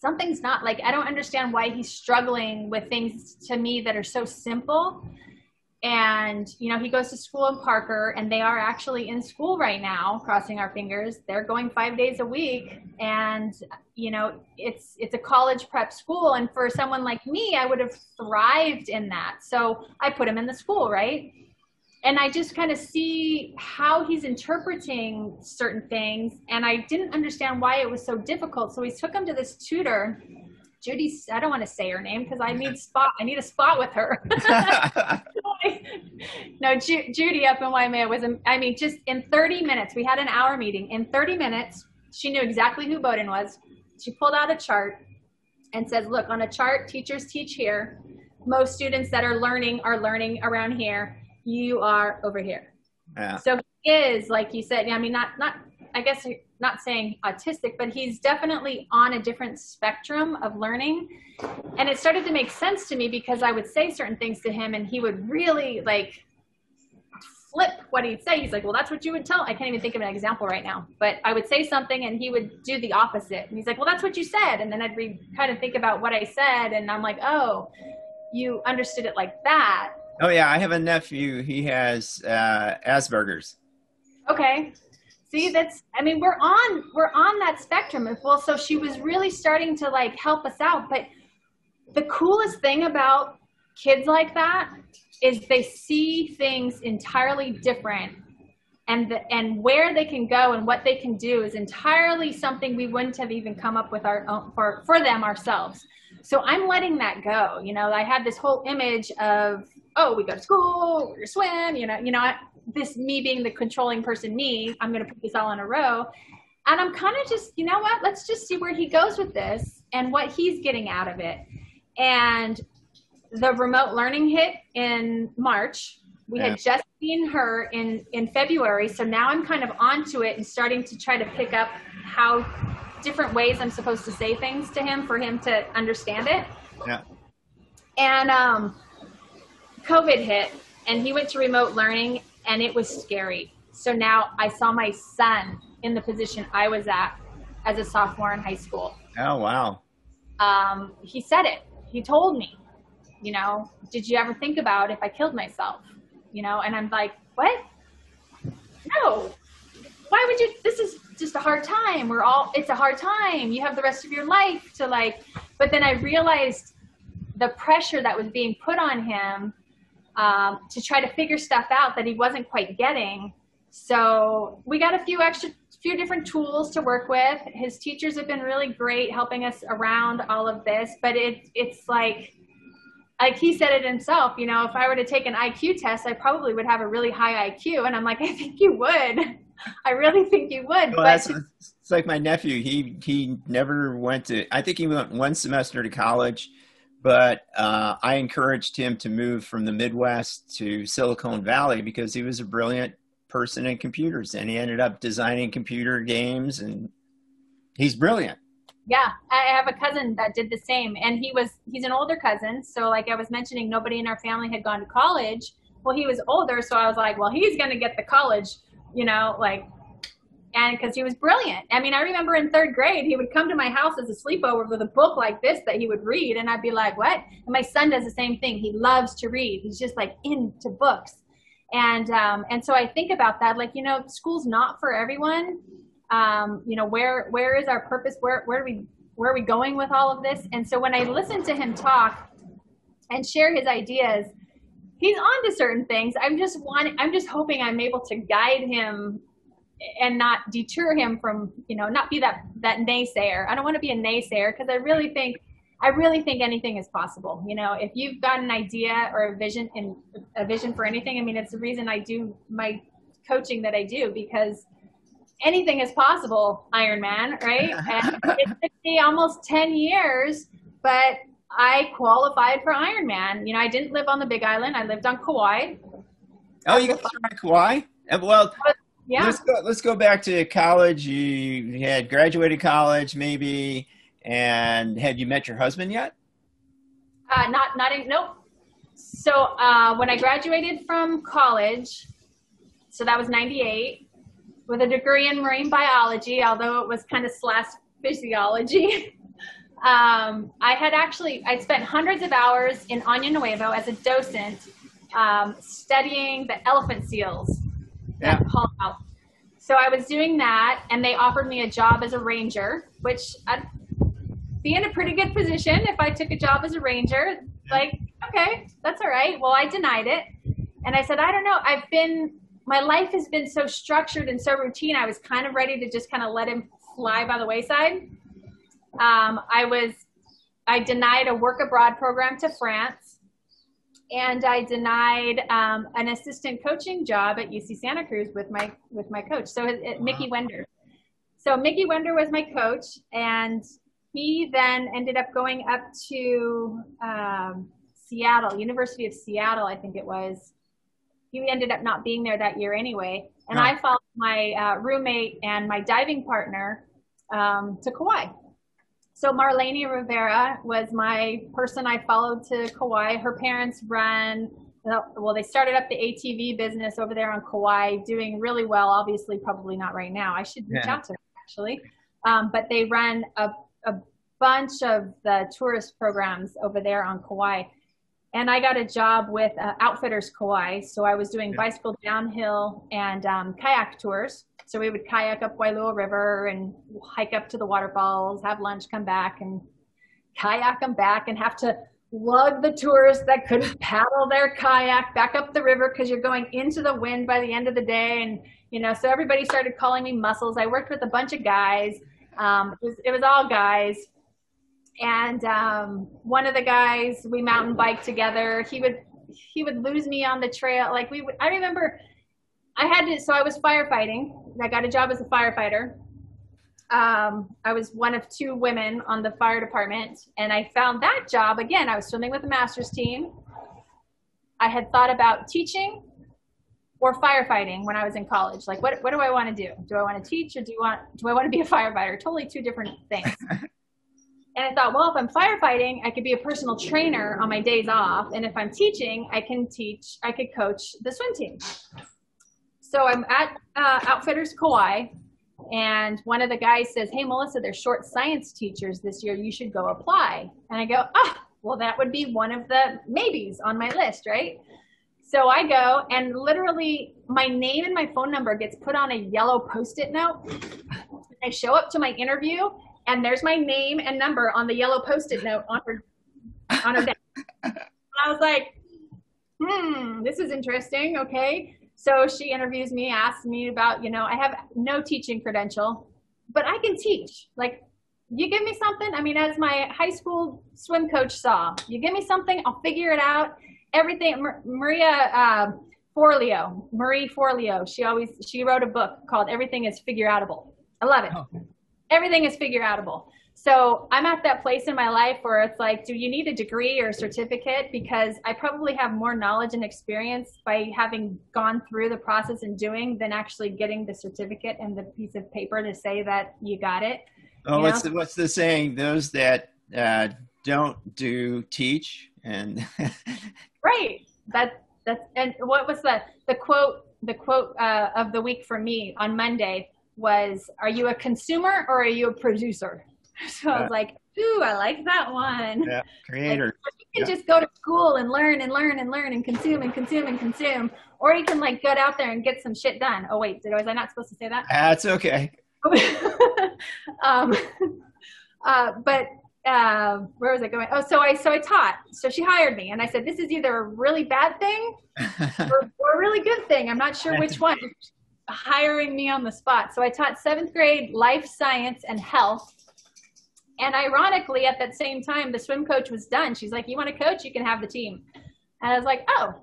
something's not like I don't understand why he's struggling with things to me that are so simple and you know he goes to school in parker and they are actually in school right now crossing our fingers they're going five days a week and you know it's it's a college prep school and for someone like me i would have thrived in that so i put him in the school right and I just kind of see how he's interpreting certain things. And I didn't understand why it was so difficult. So we took him to this tutor. Judy, I don't want to say her name because I need spot. I need a spot with her. no, Ju- Judy up in Waimea was. I mean, just in 30 minutes, we had an hour meeting. In 30 minutes, she knew exactly who Bowden was. She pulled out a chart and says, "Look, on a chart, teachers teach here. Most students that are learning are learning around here you are over here. Yeah. So he is, like you said, I mean, not, not, I guess not saying autistic, but he's definitely on a different spectrum of learning. And it started to make sense to me because I would say certain things to him and he would really like flip what he'd say. He's like, well, that's what you would tell. I can't even think of an example right now, but I would say something and he would do the opposite. And he's like, well, that's what you said. And then I'd re- kind of think about what I said. And I'm like, oh, you understood it like that. Oh yeah, I have a nephew. He has uh, Asperger's. Okay. See, that's. I mean, we're on we're on that spectrum. Well, so she was really starting to like help us out. But the coolest thing about kids like that is they see things entirely different and the, and where they can go and what they can do is entirely something we wouldn't have even come up with our own for for them ourselves so i'm letting that go you know i had this whole image of oh, we go to school, we swim, you know, you know, this me being the controlling person, me, I'm going to put this all in a row. And I'm kind of just, you know what, let's just see where he goes with this and what he's getting out of it. And the remote learning hit in March. We yeah. had just seen her in, in February. So now I'm kind of onto it and starting to try to pick up how different ways I'm supposed to say things to him for him to understand it. Yeah. And um, COVID hit and he went to remote learning and it was scary. So now I saw my son in the position I was at as a sophomore in high school. Oh, wow. Um, he said it. He told me, you know, did you ever think about if I killed myself? You know, and I'm like, what? No. Why would you? This is just a hard time. We're all, it's a hard time. You have the rest of your life to like, but then I realized the pressure that was being put on him um, to try to figure stuff out that he wasn't quite getting. So we got a few extra, few different tools to work with. His teachers have been really great helping us around all of this, but it, it's like, like he said it himself, you know, if I were to take an IQ test, I probably would have a really high IQ. And I'm like, I think you would. I really think you would. Well, that's, it's like my nephew. He, he never went to, I think he went one semester to college but uh, I encouraged him to move from the Midwest to Silicon Valley because he was a brilliant person in computers, and he ended up designing computer games, and he's brilliant. Yeah, I have a cousin that did the same, and he was he's an older cousin. So, like I was mentioning, nobody in our family had gone to college. Well, he was older, so I was like, well, he's going to get the college, you know, like and because he was brilliant. I mean, I remember in third grade, he would come to my house as a sleepover with a book like this that he would read, and I'd be like, "What?" And my son does the same thing. He loves to read. He's just like into books, and um, and so I think about that. Like, you know, school's not for everyone. Um, you know, where where is our purpose? Where where are we where are we going with all of this? And so when I listen to him talk and share his ideas, he's on to certain things. I'm just wanting. I'm just hoping I'm able to guide him and not deter him from you know not be that that naysayer. I don't want to be a naysayer because i really think i really think anything is possible. You know if you've got an idea or a vision and a vision for anything i mean it's the reason i do my coaching that i do because anything is possible iron man right? And it took me almost 10 years but i qualified for ironman you know i didn't live on the big island. I lived on kauai. Oh you got to kauai? Uh, well yeah. Let's go. Let's go back to college. You had graduated college, maybe, and had you met your husband yet? Uh, not, not in, nope. So uh, when I graduated from college, so that was '98, with a degree in marine biology, although it was kind of slash physiology. um, I had actually I spent hundreds of hours in Año Nuevo as a docent, um, studying the elephant seals yeah. call out. So I was doing that, and they offered me a job as a ranger, which I'd be in a pretty good position if I took a job as a ranger. Like, okay, that's all right. Well, I denied it. And I said, I don't know. I've been, my life has been so structured and so routine. I was kind of ready to just kind of let him fly by the wayside. Um, I was, I denied a work abroad program to France and I denied um, an assistant coaching job at UC Santa Cruz with my with my coach. So it, it, wow. Mickey Wender. So Mickey Wender was my coach, and he then ended up going up to um, Seattle, University of Seattle, I think it was. He ended up not being there that year anyway, and I followed my uh, roommate and my diving partner um, to Kauai. So Marlene Rivera was my person I followed to Kauai. Her parents run, well, they started up the ATV business over there on Kauai, doing really well. Obviously, probably not right now. I should reach yeah. out to them actually. Um, but they run a, a bunch of the tourist programs over there on Kauai. And I got a job with uh, Outfitters Kauai. So I was doing yeah. bicycle downhill and um, kayak tours. So we would kayak up Wailua River and hike up to the waterfalls, have lunch, come back and kayak them back and have to lug the tourists that couldn't paddle their kayak back up the river because you're going into the wind by the end of the day. And, you know, so everybody started calling me muscles. I worked with a bunch of guys. Um, it, was, it was all guys. And um, one of the guys, we mountain biked together. He would, he would lose me on the trail. Like we would, I remember I had to, so I was firefighting. I got a job as a firefighter. Um, I was one of two women on the fire department, and I found that job again. I was swimming with the master's team. I had thought about teaching or firefighting when I was in college. Like, what, what do I want to do? Do I want to teach or do you want do I want to be a firefighter? Totally two different things. and I thought, well, if I'm firefighting, I could be a personal trainer on my days off, and if I'm teaching, I can teach, I could coach the swim team. So I'm at uh, Outfitters Kauai, and one of the guys says, Hey, Melissa, they're short science teachers this year. You should go apply. And I go, Ah, well, that would be one of the maybes on my list, right? So I go, and literally, my name and my phone number gets put on a yellow post it note. I show up to my interview, and there's my name and number on the yellow post it note on her, on her desk. I was like, hmm, this is interesting. Okay. So she interviews me, asks me about, you know, I have no teaching credential, but I can teach. Like, you give me something. I mean, as my high school swim coach saw, you give me something, I'll figure it out. Everything. Maria uh, Forleo, Marie Forleo, she always she wrote a book called Everything Is Figure Outable. I love it. Oh. Everything is figure outable. So I'm at that place in my life where it's like, do you need a degree or a certificate? Because I probably have more knowledge and experience by having gone through the process and doing than actually getting the certificate and the piece of paper to say that you got it. Oh, what's the, what's the saying? Those that uh, don't do teach and right. That that's and what was the the quote the quote uh, of the week for me on Monday was, "Are you a consumer or are you a producer?" So yeah. I was like, ooh, I like that one. Yeah, creator. Like, you can yeah. just go to school and learn and learn and learn and consume and consume and consume, or you can like get out there and get some shit done. Oh wait, did was I not supposed to say that? That's okay. um, uh, but uh, where was I going? Oh, so I so I taught. So she hired me, and I said, "This is either a really bad thing or, or a really good thing. I'm not sure which one." Hiring me on the spot. So I taught seventh grade life science and health and ironically, at that same time, the swim coach was done. She's like, You want to coach? You can have the team. And I was like, Oh,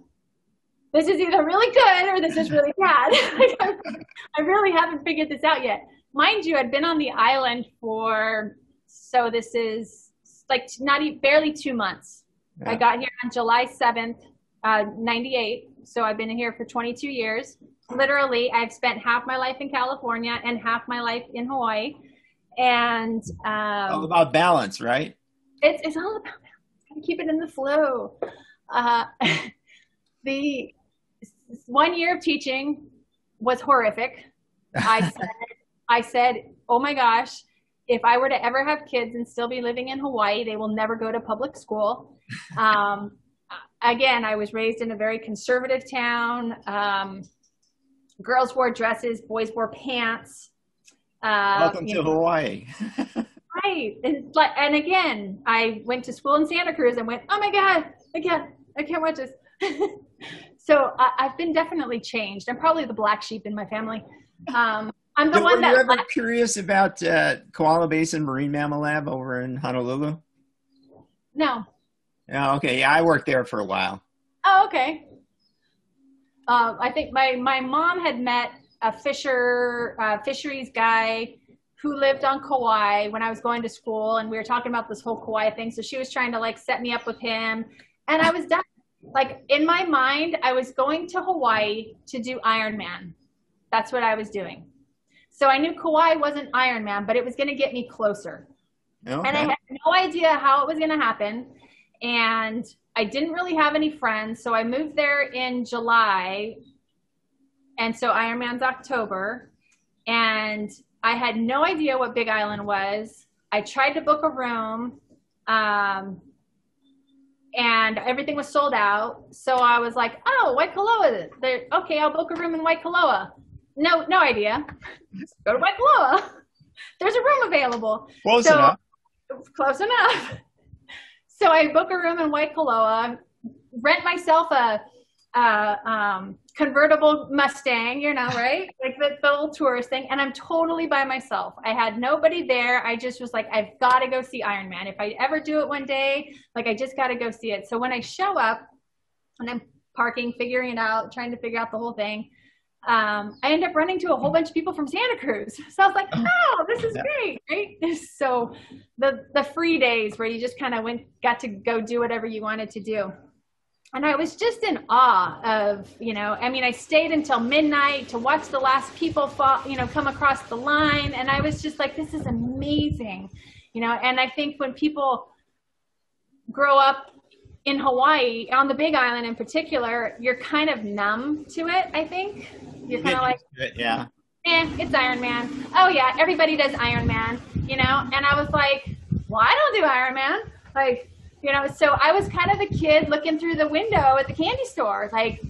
this is either really good or this is really bad. I really haven't figured this out yet. Mind you, I'd been on the island for, so this is like not even, barely two months. Yeah. I got here on July 7th, uh, 98. So I've been here for 22 years. Literally, I've spent half my life in California and half my life in Hawaii and um, all about balance, right? It's it's all about balance. Gotta keep it in the flow. Uh, the one year of teaching was horrific. I said, I said, oh my gosh, if I were to ever have kids and still be living in Hawaii, they will never go to public school. Um, again, I was raised in a very conservative town. Um, girls wore dresses, boys wore pants. Uh, Welcome to know, Hawaii. right. And, like, and again, I went to school in Santa Cruz and went, oh my God, I can't, I can't watch this. so I, have been definitely changed. I'm probably the black sheep in my family. Um, I'm the so one were that. you ever curious about uh, Kewalo Basin Marine Mammal Lab over in Honolulu? No. Oh, okay. Yeah, I worked there for a while. Oh, okay. Uh, I think my my mom had met a fisher uh, fisheries guy who lived on Kauai when I was going to school, and we were talking about this whole Kauai thing. So she was trying to like set me up with him, and I was done. Like in my mind, I was going to Hawaii to do Ironman. That's what I was doing. So I knew Kauai wasn't Ironman, but it was going to get me closer. Okay. And I had no idea how it was going to happen. And I didn't really have any friends. So I moved there in July. And so Ironman's October. And I had no idea what Big Island was. I tried to book a room. Um, and everything was sold out. So I was like, "Oh, Waikoloa. They're, okay, I'll book a room in Waikoloa." No, no idea. Go to Waikoloa. There's a room available. Close so, enough. Close enough. So I book a room in Waikoloa, rent myself a, a um, convertible Mustang, you know, right? like the, the little tourist thing. And I'm totally by myself. I had nobody there. I just was like, I've got to go see Iron Man. If I ever do it one day, like I just got to go see it. So when I show up and I'm parking, figuring it out, trying to figure out the whole thing, um, I end up running to a whole bunch of people from Santa Cruz. So I was like, oh, this is great, right? So the the free days where you just kind of went got to go do whatever you wanted to do. And I was just in awe of, you know, I mean, I stayed until midnight to watch the last people fall, you know, come across the line. And I was just like, this is amazing, you know, and I think when people grow up in Hawaii, on the Big Island in particular, you're kind of numb to it, I think. You're kind of like, it, yeah. Eh, it's Iron Man. Oh yeah, everybody does Iron Man, you know? And I was like, well, I don't do Iron Man. Like, you know, so I was kind of the kid looking through the window at the candy store, like,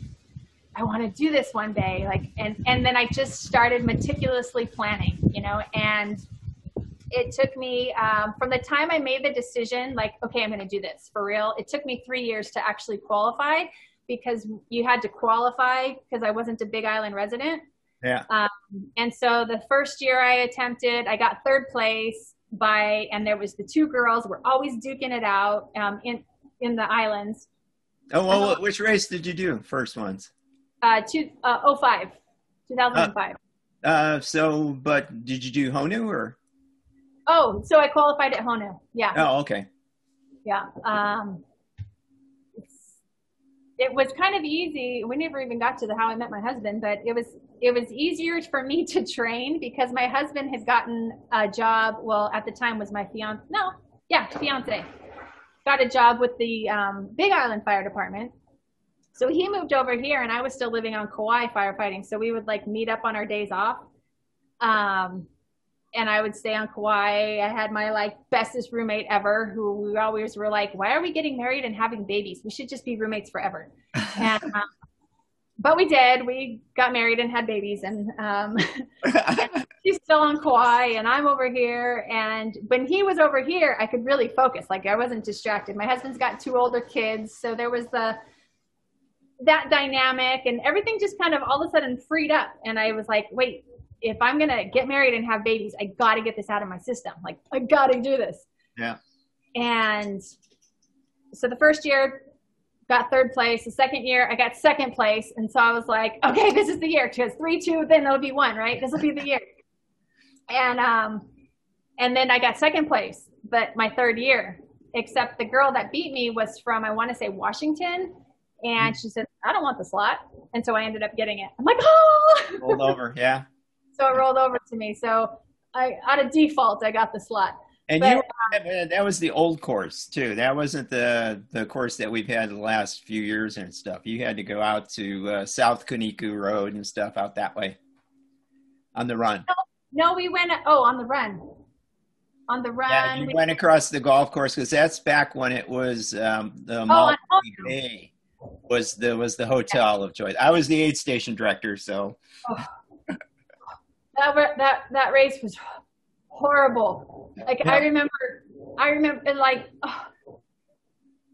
I want to do this one day. Like, and, and then I just started meticulously planning, you know, and it took me um, from the time I made the decision, like, okay, I'm going to do this for real. It took me three years to actually qualify because you had to qualify because I wasn't a Big Island resident. Yeah. Um, and so the first year I attempted, I got third place by, and there was the two girls were always duking it out um, in in the islands. Oh well, which race did you do? First ones. Uh, two, uh, 05, 2005. Uh, uh, so, but did you do Honu or? Oh, so I qualified at Honu. Yeah. Oh, okay. Yeah. Um, it was kind of easy. We never even got to the how I met my husband, but it was it was easier for me to train because my husband had gotten a job. Well, at the time was my fiance. No, yeah, fiance. Got a job with the um, Big Island Fire Department. So he moved over here, and I was still living on Kauai firefighting. So we would like meet up on our days off. Um, and I would stay on Kauai. I had my like bestest roommate ever who we always were like, why are we getting married and having babies? We should just be roommates forever. and, um, but we did. We got married and had babies, and, um, and she's still on Kauai, and I'm over here. And when he was over here, I could really focus. Like I wasn't distracted. My husband's got two older kids, so there was the that dynamic, and everything just kind of all of a sudden freed up. And I was like, wait, if I'm gonna get married and have babies, I got to get this out of my system. Like I got to do this. Yeah. And so the first year got third place. The second year I got second place, and so I was like, okay, this is the year because three, two, then it'll be one, right? This will be the year. And um, and then I got second place, but my third year. Except the girl that beat me was from I want to say Washington, and she said I don't want the slot, and so I ended up getting it. I'm like, oh, rolled over, yeah so it rolled over to me. So I, out of default, I got the slot. And but, you um, that was the old course too. That wasn't the the course that we've had the last few years and stuff. You had to go out to uh, South Kuniku Road and stuff out that way on the run. No, no we went. Oh, on the run. On the run. Yeah, you we, went across the golf course because that's back when it was um, the oh, Bay was the was the hotel yeah. of choice. I was the aid station director, so. Oh that that that race was horrible. Like yeah. I remember, I remember, like oh,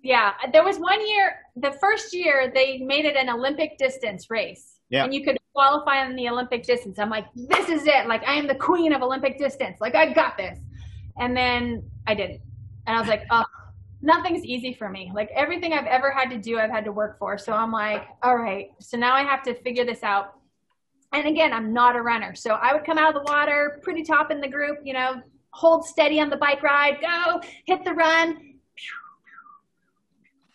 Yeah, there was one year. The first year they made it an Olympic distance race, Yeah. and you could qualify in the Olympic distance. I'm like, this is it. Like I am the queen of Olympic distance. Like I got this. And then I didn't, and I was like, oh, nothing's easy for me. Like everything I've ever had to do, I've had to work for. So I'm like, all right. So now I have to figure this out. And again, I'm not a runner. So I would come out of the water, pretty top in the group, you know, hold steady on the bike ride, go, hit the run.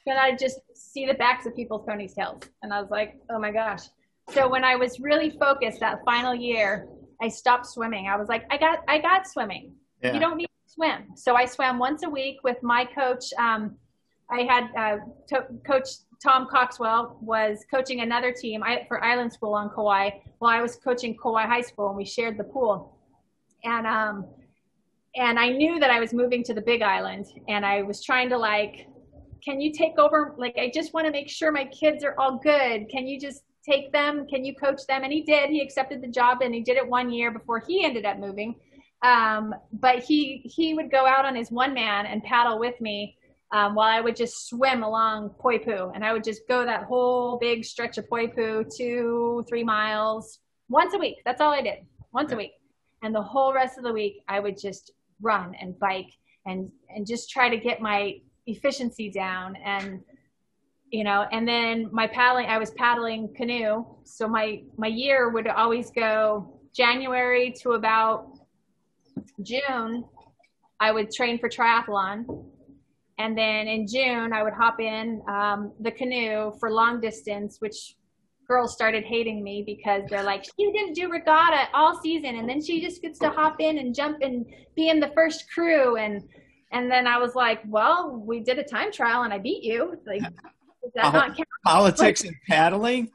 And I just see the backs of people's ponytails. And I was like, oh my gosh. So when I was really focused that final year, I stopped swimming. I was like, I got, I got swimming. Yeah. You don't need to swim. So I swam once a week with my coach. Um, I had uh, to- Coach Tom Coxwell was coaching another team for Island School on Kauai. While I was coaching Kauai High School, and we shared the pool. And um, and I knew that I was moving to the Big Island, and I was trying to like, can you take over? Like, I just want to make sure my kids are all good. Can you just take them? Can you coach them? And he did. He accepted the job, and he did it one year before he ended up moving. Um, but he he would go out on his one man and paddle with me um, while I would just swim along Poipu, and I would just go that whole big stretch of Poipu, two three miles once a week. That's all I did once a week, and the whole rest of the week I would just run and bike and and just try to get my efficiency down. And you know and then my paddling i was paddling canoe. So my my year would always go january to about june. I would train for triathlon and then in june i would hop in um, the canoe for long distance which girls started hating me because they're like she didn't do regatta all season and then she just gets to hop in and jump and be in the first crew and and then i was like well we did a time trial and i beat you like does that not count Politics and paddling.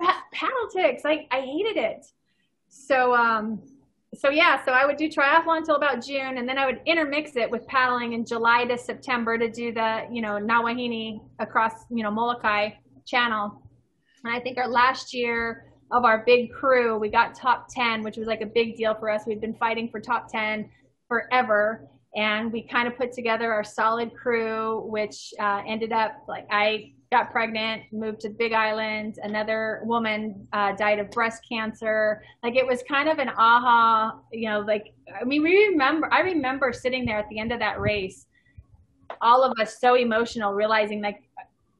pa- politics. I, I hated it. So um so yeah, so I would do triathlon until about June and then I would intermix it with paddling in July to September to do the, you know, Na Wahine across, you know, Molokai channel. And I think our last year of our big crew, we got top 10, which was like a big deal for us. We'd been fighting for top 10 forever. And we kind of put together our solid crew, which uh, ended up like I got pregnant, moved to Big Island. Another woman uh, died of breast cancer. Like it was kind of an aha, you know, like, I mean, we remember, I remember sitting there at the end of that race, all of us so emotional, realizing like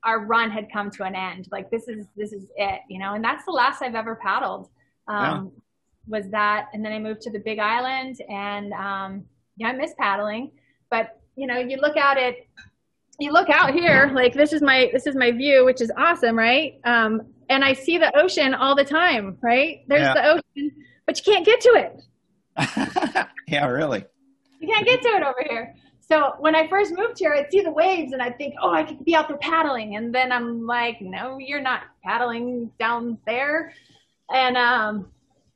our run had come to an end. Like this is, this is it, you know, and that's the last I've ever paddled. Um, was that, and then I moved to the Big Island and, um, yeah, I miss paddling, but you know, you look at it, you look out here, like this is my this is my view, which is awesome, right? Um, and I see the ocean all the time, right? There's Yeah. the ocean, but you can't get to it. yeah, really. You can't get to it over here. So when I first moved here, I'd see the waves and I'd think, oh, I could be out there paddling. And then I'm like, no, you're not paddling down there. And um,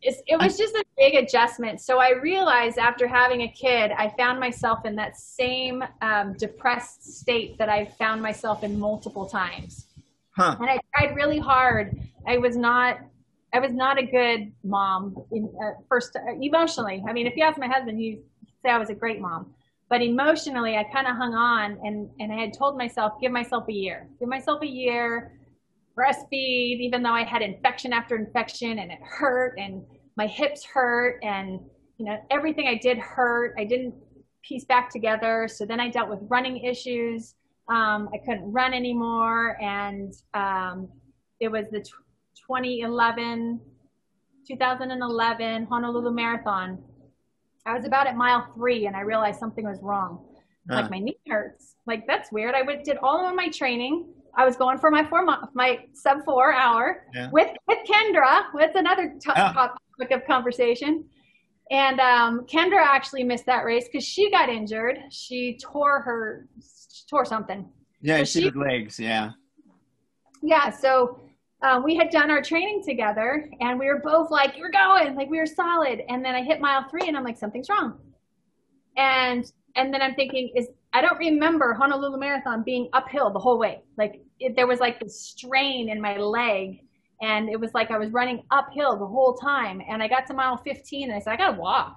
it was just a big adjustment. So I realized after having a kid, I found myself in that same um, depressed state that I found myself in multiple times. Huh. And I tried really hard. I was not. I was not a good mom in uh, first uh, emotionally. I mean, if you ask my husband, he'd say I was a great mom. But emotionally, I kind of hung on, and and I had told myself, give myself a year, give myself a year, breastfeed, even though I had infection after infection, and it hurt, and my hips hurt, and you know everything I did hurt. I didn't piece back together. So then I dealt with running issues. Um, I couldn't run anymore, and um, it was the tw 2011, 2011 Honolulu Marathon. I was about at mile three, and I realized something was wrong. Huh. Like my knee hurts. Like that's weird. I went, did all of my training. I was going for my four mo- my sub four hour Yeah. with with Kendra. That's another to- Yeah. topic of conversation. And um, Kendra actually missed that race because she got injured. She tore her she tore something. Yeah, So she she- legs. Yeah. Yeah, so um, we had done our training together, and we were both like, "We're going!" Like we were solid. And then I hit mile three, and I'm like, "Something's wrong." And and then I'm thinking, is I don't remember Honolulu Marathon being uphill the whole way. Like it, there was like this strain in my leg, and it was like I was running uphill the whole time. And I got to mile 15, and I said, "I gotta walk."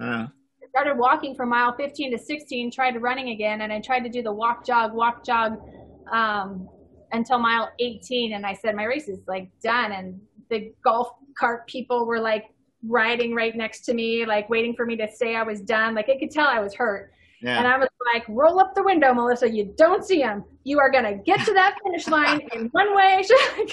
Uh, I started walking from mile 15 to 16, tried running again, and I tried to do the walk jog, walk jog um, until mile 18. And I said, my race is like done. And the golf cart people were like riding right next to me, like waiting for me to say I was done. Like I could tell I was hurt. Yeah. And I was like, roll up the window, Melissa. You don't see him. You are going to get to that finish line in one way.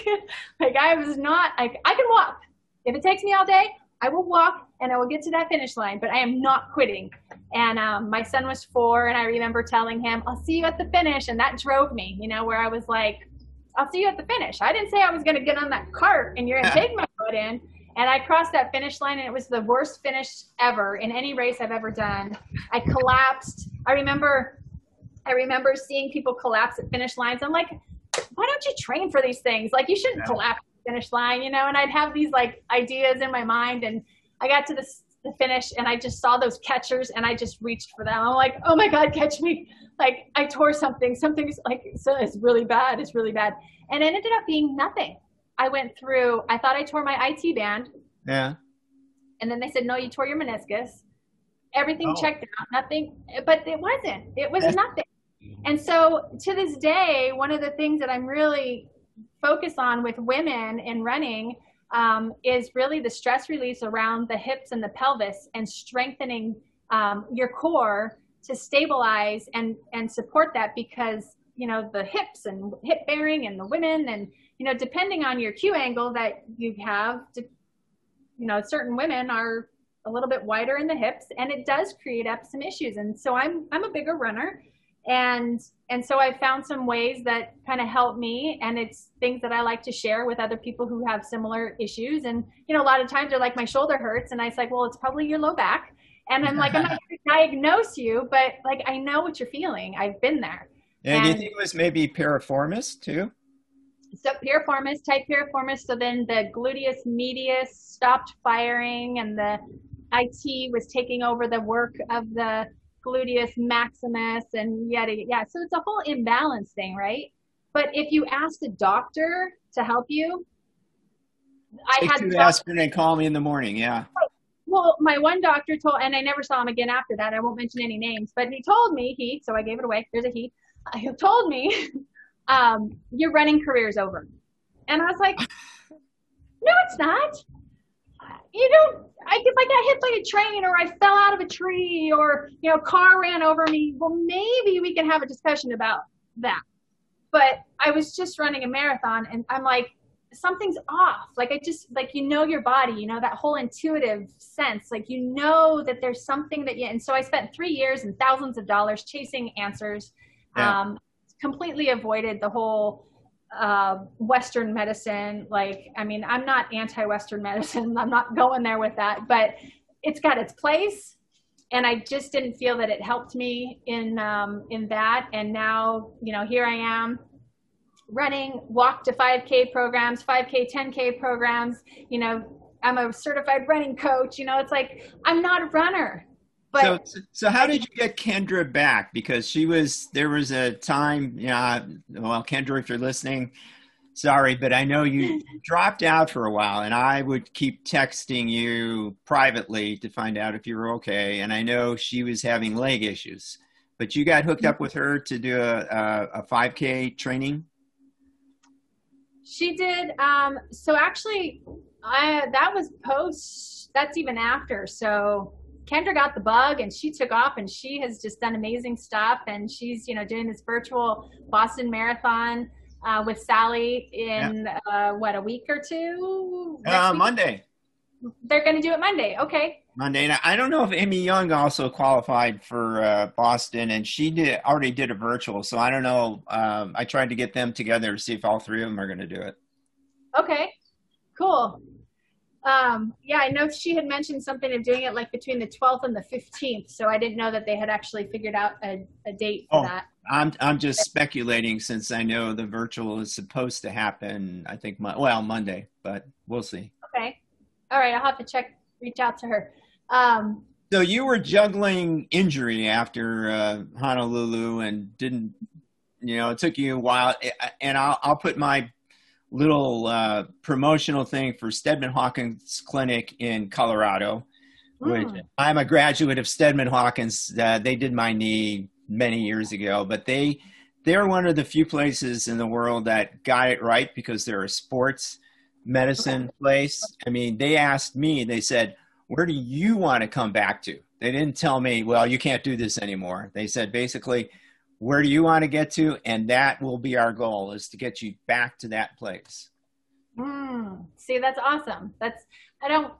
like I was not, like, I can walk. If it takes me all day, I will walk and I will get to that finish line, but I am not quitting. And um, my son was four, and I remember telling him, I'll see you at the finish. And that drove me, you know, where I was like, I'll see you at the finish. I didn't say I was going to get on that cart and you're going to take my foot in. And I crossed that finish line, and it was the worst finish ever in any race I've ever done. I collapsed. I remember, I remember seeing people collapse at finish lines. I'm like, why don't you train for these things? Like, you shouldn't yeah. collapse finish line, you know? And I'd have these like ideas in my mind, and I got to the, the finish, and I just saw those catchers, and I just reached for them. I'm like, oh my God, catch me! Like, I tore something. Something's like, so it's really bad. It's really bad, and it ended up being nothing I went through, I thought I tore my IT band. Yeah. And then they said, no, you tore your meniscus. Everything oh. checked out, nothing, but it wasn't. It was nothing. And so to this day, one of the things that I'm really focused on with women in running um, is really the stress release around the hips and the pelvis and strengthening um, your core to stabilize and, and support that because, you know, the hips and hip bearing and the women and you know, depending on your Q angle that you have, to, you know, certain women are a little bit wider in the hips and it does create up some issues. And so I'm, I'm a bigger runner and, and so I found some ways that kind of help me and it's things that I like to share with other people who have similar issues. And, you know, a lot of times they're like, my shoulder hurts. And I say, like, well, it's probably your low back. And I'm like, I'm not going to diagnose you, but like, I know what you're feeling. I've been there. And, and do you think it was maybe piriformis too? so piriformis, tight piriformis. So then the gluteus medius stopped firing and the IT was taking over the work of the gluteus maximus and yada, yeah. So it's a whole imbalance thing, right? But if you ask a doctor to help you, Take I had two aspirin and call me in the morning. Yeah. Well, my one doctor told, and I never saw him again after that. I won't mention any names, but he told me he. So I gave it away. There's a he. He told me um, your running career is over. And I was like, no, it's not. You don't, I, if I got hit by a train or I fell out of a tree or, you know, car ran over me, well, maybe we can have a discussion about that. But I was just running a marathon and I'm like, something's off. Like I just, like, you know, your body, you know, that whole intuitive sense, like, you know, that there's something that you, and so I spent three years and thousands of dollars chasing answers. Yeah. Um, completely avoided the whole uh, Western medicine. Like, I mean, I'm not anti-Western medicine. I'm not going there with that, but it's got its place. And I just didn't feel that it helped me in um, in that. And now, you know, here I am running walk to 5K programs, 5K, 10K programs. You know, I'm a certified running coach. You know, it's like I'm not a runner. But so, so how did you get Kendra back? Because she was there was a time, yeah. well, Kendra, if you're listening, sorry, but I know you dropped out for a while, and I would keep texting you privately to find out if you were okay. And I know she was having leg issues, but you got hooked up with her to do a, a, a 5K training. She did. Um, so actually, I that was post. That's even after. So Kendra got the bug and she took off and she has just done amazing stuff. And she's, you know, doing this virtual Boston Marathon uh, with Sally in yeah. uh, what, a week or two? Uh, Monday. They're going to do it Monday. Okay. Monday. And I don't know if Amy Young also qualified for uh, Boston, and she did already did a virtual. So I don't know. Um, I tried to get them together to see if all three of them are going to do it. Okay, cool. Um, yeah, I know she had mentioned something of doing it like between the 12th and the 15th. So I didn't know that they had actually figured out a, a date for oh, that. I'm I'm just speculating since I know the virtual is supposed to happen. I think well Monday, but we'll see. Okay, all right. I'll have to check. Reach out to her. Um, so you were juggling injury after uh, Honolulu and didn't, you know, it took you a while. And I'll I'll put my little uh, promotional thing for Steadman Hawkins Clinic in Colorado. Which hmm. I'm a graduate of Steadman Hawkins. Uh, they did my knee many years ago, but they they're one of the few places in the world that got it right because they're a sports medicine place. I mean, they asked me, they said, Where do you want to come back to? They didn't tell me, Well, you can't do this anymore. They said, basically, where do you want to get to? And that will be our goal is to get you back to that place. Mm, see, that's awesome. That's, I don't,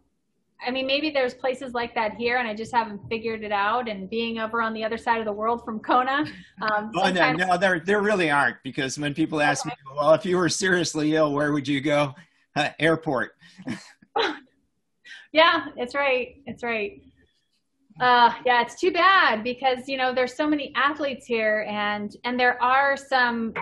I mean, maybe there's places like that here, and I just haven't figured it out. And being over on the other side of the world from Kona, um, oh no, no, there there really aren't. Because when people ask okay. me, well, if you were seriously ill, where would you go? Uh, airport. yeah, it's right. It's right. Uh, yeah, it's too bad because you know there's so many athletes here, and and there are some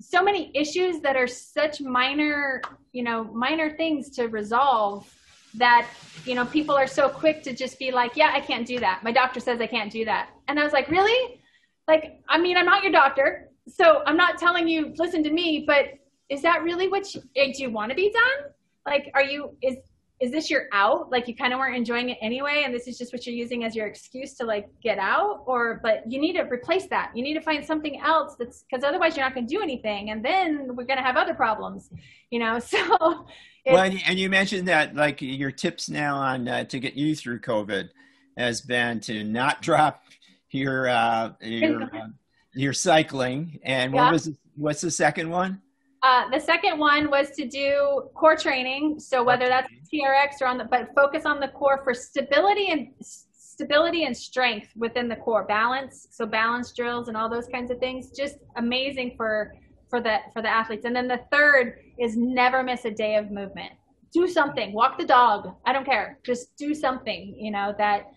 so many issues that are such minor, you know, minor things to resolve that you know people are so quick to just be like, yeah, I can't do that. My doctor says I can't do that, and I was like, really? Like, I mean, I'm not your doctor, so I'm not telling you listen to me, but is that really what you, do you want to be done? Like, are you is is this your out? Like you kind of weren't enjoying it anyway and this is just what you're using as your excuse to like get out? Or but you need to replace that. You need to find something else that's because otherwise you're not going to do anything and then we're going to have other problems you know? So well and you, and you mentioned that like your tips now on uh, to get you through covid has been to not drop your uh your uh, your cycling and what yeah. was what's the second one uh, the second one was to do core training. So whether that's TRX or on the, but focus on the core for stability and stability and strength within the core balance. So balance drills and all those kinds of things, just amazing for, for the, for the athletes. And then the third is never miss a day of movement. Do something, walk the dog. I don't care. Just do something, you know, that,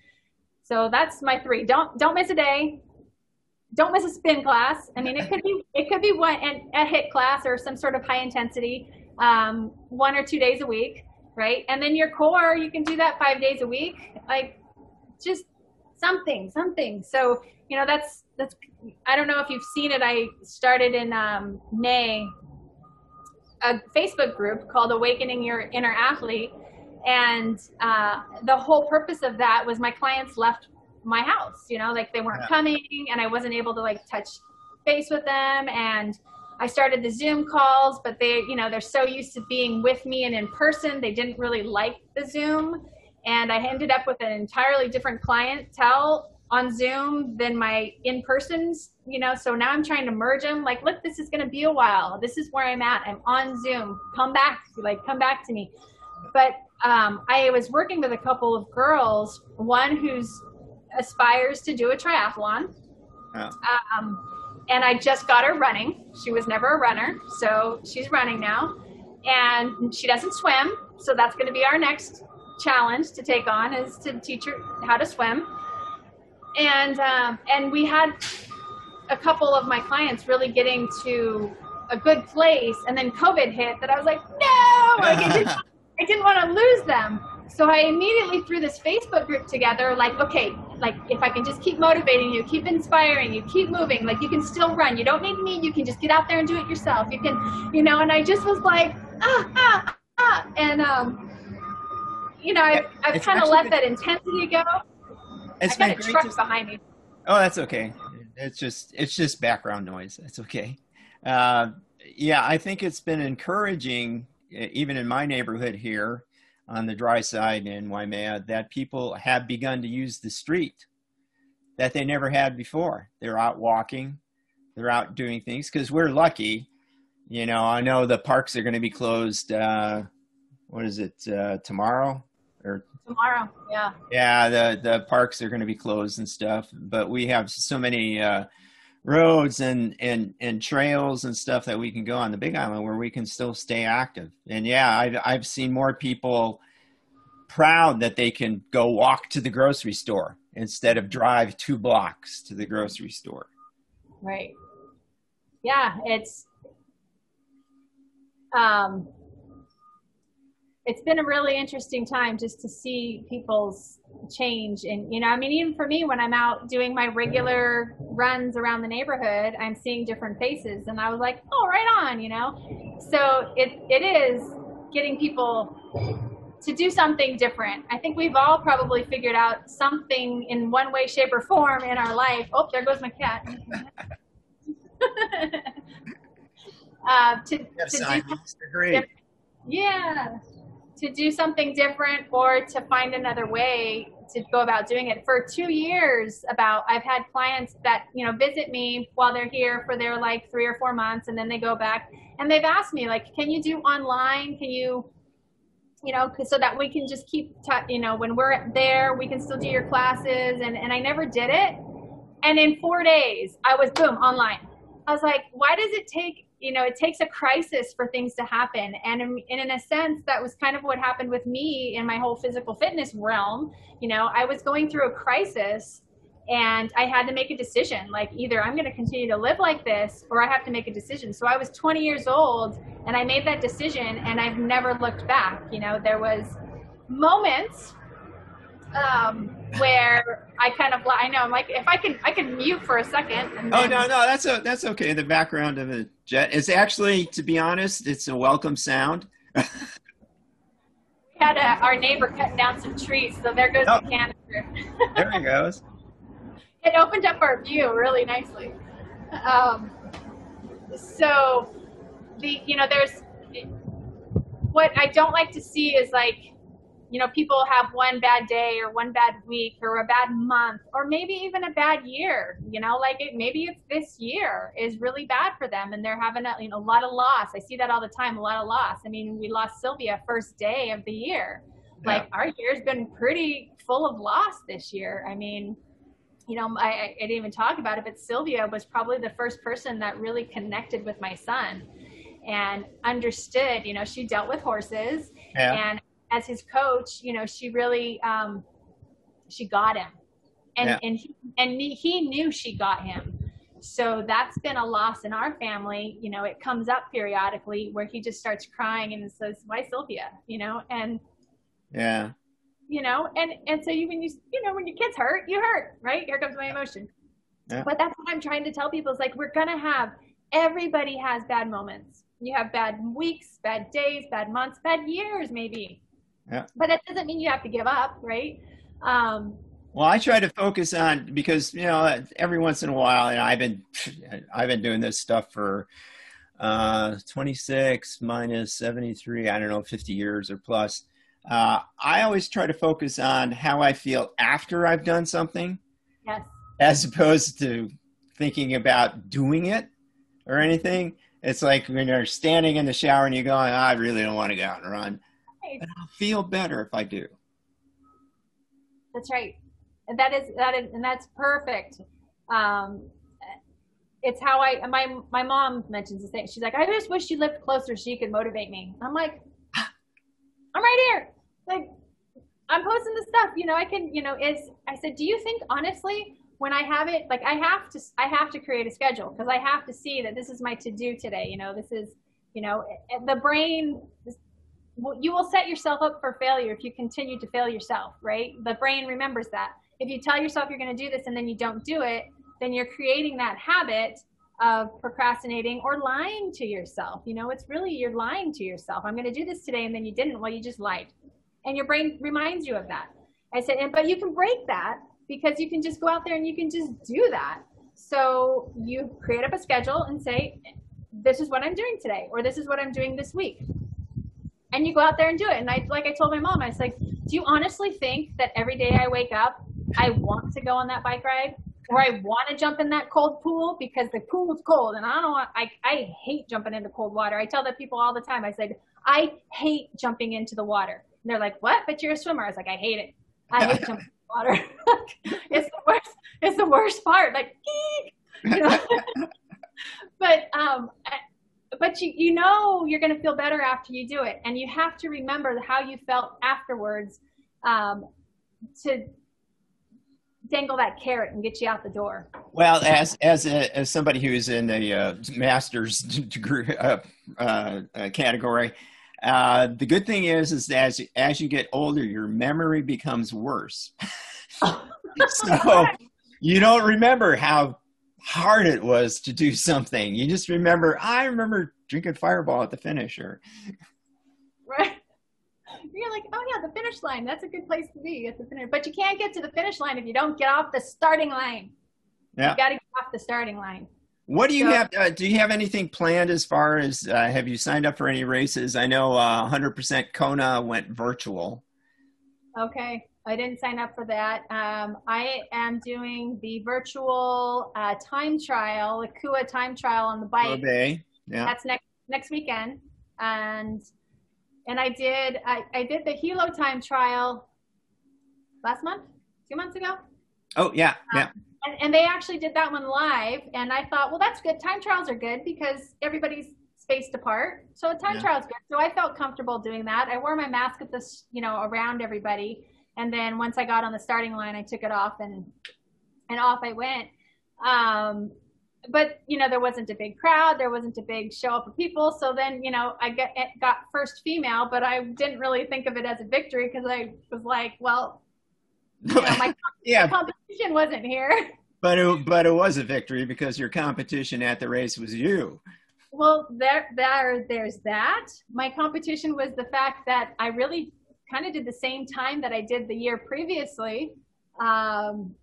so that's my three. Don't, don't miss a day don't miss a spin class. I mean, it could be it could be one a HIIT class or some sort of high intensity, um, one or two days a week, right? And then your core, you can do that five days a week, like just something, something. So you know, that's that's. I don't know if you've seen it. I started in um, May a Facebook group called Awakening Your Inner Athlete, and uh, the whole purpose of that was my clients left my house you know like they weren't yeah. coming and i wasn't able to like touch face with them and i started the zoom calls but they you know they're so used to being with me and in person they didn't really like the zoom and i ended up with an entirely different clientele on zoom than my in-persons you know so now i'm trying to merge them like look this is going to be a while this is where i'm at i'm on zoom come back like come back to me but um, i was working with a couple of girls one who's aspires to do a triathlon. Yeah. Um, and I just got her running. She was never a runner, so she's running now. And she doesn't swim, so that's going to be our next challenge to take on is to teach her how to swim. And um, and we had a couple of my clients really getting to a good place, and then COVID hit. That I was like, no, I didn't, I didn't want to lose them. So I immediately threw this Facebook group together, like, okay, like if I can just keep motivating you, keep inspiring you, keep moving, like you can still run. You don't need me. You can just get out there and do it yourself. You can, you know, and I just was like, ah, ah, ah. And, um, you know, I've, I've kind of let been, that intensity go. It's I got a truck to, behind me. Oh, that's okay. It's just, it's just background noise. That's okay. Uh, yeah, I think it's been encouraging, even in my neighborhood here, on the dry side in Waimea that people have begun to use the street that they never had before. They're out walking, they're out doing things because we're lucky. You know, I know the parks are going to be closed. Uh, what is it uh, tomorrow or tomorrow? Yeah. Yeah, the the parks are going to be closed and stuff. But we have so many uh, roads and and and trails and stuff that we can go on the Big Island where we can still stay active. And yeah, I've I've seen more people proud that they can go walk to the grocery store instead of drive two blocks to the grocery store. Right. Yeah, it's um it's been a really interesting time just to see people's change and you know i mean even for me when i'm out doing my regular runs around the neighborhood i'm seeing different faces and i was like oh right on you know? So it it is getting people to do something different. I think we've all probably figured out something in one way shape or form in our life. Oh there goes my cat. Uh, to, Yes, to do yeah, to do something different or to find another way to go about doing it. For two years, about I've had clients that you know visit me while they're here for their like three or four months, and then they go back and they've asked me like, can you do online? Can you you know, so that we can just keep, t- you know, when we're there, we can still do your classes. And, and I never did it. And in four days, I was boom online. I was like, why does it take, you know, it takes a crisis for things to happen. And in, and in a sense, that was kind of what happened with me in my whole physical fitness realm. You know, I was going through a crisis and I had to make a decision. Like either I'm going to continue to live like this, or I have to make a decision. So I was 20 years old, and I made that decision, and I've never looked back. You know, there was moments um, where I kind of, I know, I'm like, if I can, I can mute for a second. And Oh no, no, that's a, that's okay. The background of a jet is actually, to be honest, it's a welcome sound. We had a, our neighbor cutting down some trees, so there goes Oh. the canister. There he goes. it opened up our view really nicely. Um, so the you know there's what I don't like to see is like you know people have one bad day or one bad week or a bad month or maybe even a bad year. You know, like it, maybe it's this year is really bad for them and they're having a, you know a lot of loss. I see that all the time, a lot of loss. I mean, we lost Sylvia first day of the year. Like our year's been pretty full of loss this year. I mean, you know, I, I didn't even talk about it, but Sylvia was probably the first person that really connected with my son and understood, you know, she dealt with horses Yeah. and as his coach, you know, she really, um, she got him and, Yeah. and, he, and he- knew she got him. So that's been a loss in our family. You know, it comes up periodically where he just starts crying and says, why Sylvia, you know, and Yeah. you know and and so you when you you know when your kids hurt you hurt right here comes my emotion Yeah. but that's what i'm trying to tell people is like we're gonna have everybody has bad moments you have bad weeks bad days bad months bad years maybe Yeah. but that doesn't mean you have to give up right um Well, I try to focus on because you know every once in a while, and I've been I've been doing this stuff for uh, 26 minus 73. I don't know, 50 years or plus. Uh, I always try to focus on how I feel after I've done something, yes as opposed to thinking about doing it or anything. It's like when you're standing in the shower and you're going, "I really don't want to go out and run," right. but I'll feel better if I do. That's right. And that is that is and that's perfect. Um, it's how I my my mom mentions the thing. She's like, I just wish you lived closer so you could motivate me. I'm like, I'm right here. Like, I'm posting the stuff. You know, I can. You know, is I said, do you think honestly when I have it, like I have to I have to create a schedule because I have to see that this is my to do today. You know, this is you know the brain you will set yourself up for failure if you continue to fail yourself, right? The brain remembers that. If you tell yourself you're going to do this and then you don't do it, then you're creating that habit of procrastinating or lying to yourself. You know, it's really you're lying to yourself. I'm going to do this today and then you didn't. Well, you just lied. And your brain reminds you of that. I said, and, but you can break that because you can just go out there and you can just do that. So you create up a schedule and say, this is what I'm doing today, or this is what I'm doing this week and you go out there and do it. And I, like I told my mom, I was like, do you honestly think that every day I wake up, I want to go on that bike ride or I want to jump in that cold pool because the pool is cold and I don't want, I, I hate jumping into cold water. I tell the people all the time, I said, I hate jumping into the water. And they're like, what? But you're a swimmer. I was like, I hate it. I hate jumping in the water. it's the worst. It's the worst part. Like, you know? but, um, but you, you know you're going to feel better after you do it and you have to remember how you felt afterwards um, to dangle that carrot and get you out the door Well, as as a, as somebody who's in the uh, master's degree uh, uh, uh, category, uh, the good thing is is that as as you get older, your memory becomes worse. so you don't remember how hard it was to do something. You just remember. I remember drinking Fireball at the finish, or right you're like oh yeah the finish line that's a good place to be at the finish but you can't get to the finish line if you don't get off the starting line Yeah. you got to get off the starting line What do you so, have? Uh, do you have anything planned as far as uh, have you signed up for any races? I know uh, 100% Kona went virtual. Okay, I didn't sign up for that. Um, I am doing the virtual uh, time trial, the Kua time trial on the bike. Bay. Yeah. That's next next weekend, and and I did I, I did the Hilo time trial last month, two months ago. Oh yeah, yeah. Um, and, and they actually did that one live, and I thought, well, that's good. Time trials are good because everybody's spaced apart. So time yeah. trials good. So I felt comfortable doing that. I wore my mask at this, you know, around everybody. And then once I got on the starting line, I took it off and and off I went. Um, but you know, there wasn't a big crowd. There wasn't a big show up of people. So then, you know, I got got first female, but I didn't really think of it as a victory because I was like, well, you know, my, yeah. competition wasn't here. But it, but it was a victory because your competition at the race was you. Well, there, there, there's that. My competition was the fact that I really kind of did the same time that I did the year previously, um,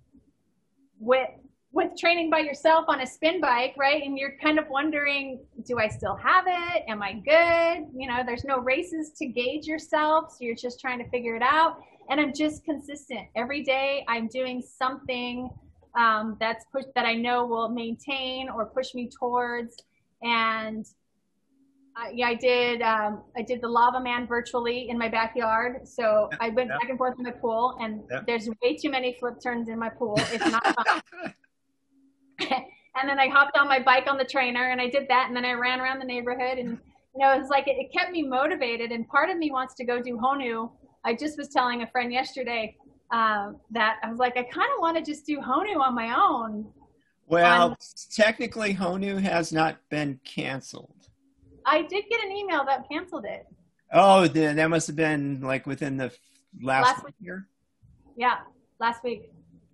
with with training by yourself on a spin bike, right? And you're kind of wondering, do I still have it? Am I good? You know, there's no races to gauge yourself, so you're just trying to figure it out. And I'm just consistent every day. I'm doing something um, that's push that I know will maintain or push me towards. And uh, yeah, I did. Um, I did the Lava Man virtually in my backyard. So I went back and forth in the pool, and there's way too many flip turns in my pool. It's not fun. and then I hopped on my bike on the trainer, and I did that, and then I ran around the neighborhood, and you know, it was like it, it kept me motivated. And part of me wants to go do Honu. I just was telling a friend yesterday uh, that I was like, I kind of want to just do Honu on my own. Well, um, technically, Honu has not been canceled. I did get an email that canceled it. Oh, that must have been like within the last, last week. year. Yeah, last week.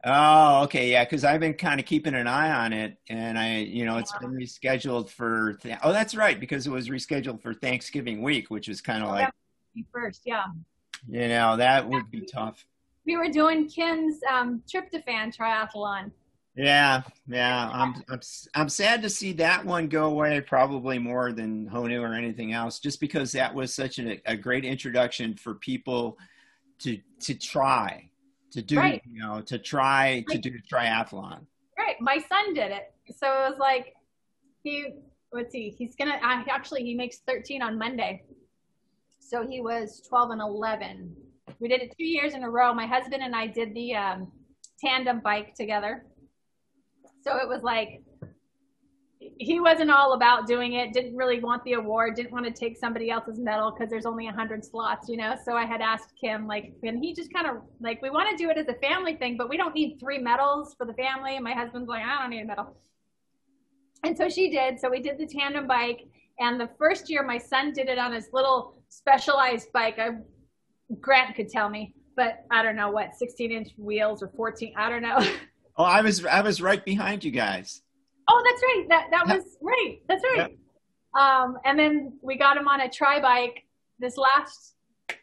Oh, okay, yeah, because I've been kind of keeping an eye on it, and I, you know, it's yeah. been rescheduled for. Th- oh, that's right, because it was rescheduled for Thanksgiving week, which is kind of oh, like first, yeah. You know, that would be tough. We were doing Kim's um, tryptophan triathlon. Yeah, yeah. I'm, I'm I'm sad to see that one go away. Probably more than Honu or anything else, just because that was such a, a great introduction for people to to try to do right. you know to try to do triathlon. Right. My son did it, so it was like he let's see, he's gonna actually he makes 13 on Monday, so he was 12 and 11. We did it two years in a row. My husband and I did the um, tandem bike together so it was like he wasn't all about doing it didn't really want the award didn't want to take somebody else's medal because there's only 100 slots you know? So i had asked kim like and he just kind of like we want to do it as a family thing but we don't need three medals for the family. And my husband's like i don't need a medal. And so she did. So we did the tandem bike. And the first year my son did it on his little specialized bike. I, grant could tell me but i don't know what 16 inch wheels or 14 i don't know Oh, I was I was right behind you guys. Oh, that's right. That that was right. That's right. Um, and then we got him on a tri bike this last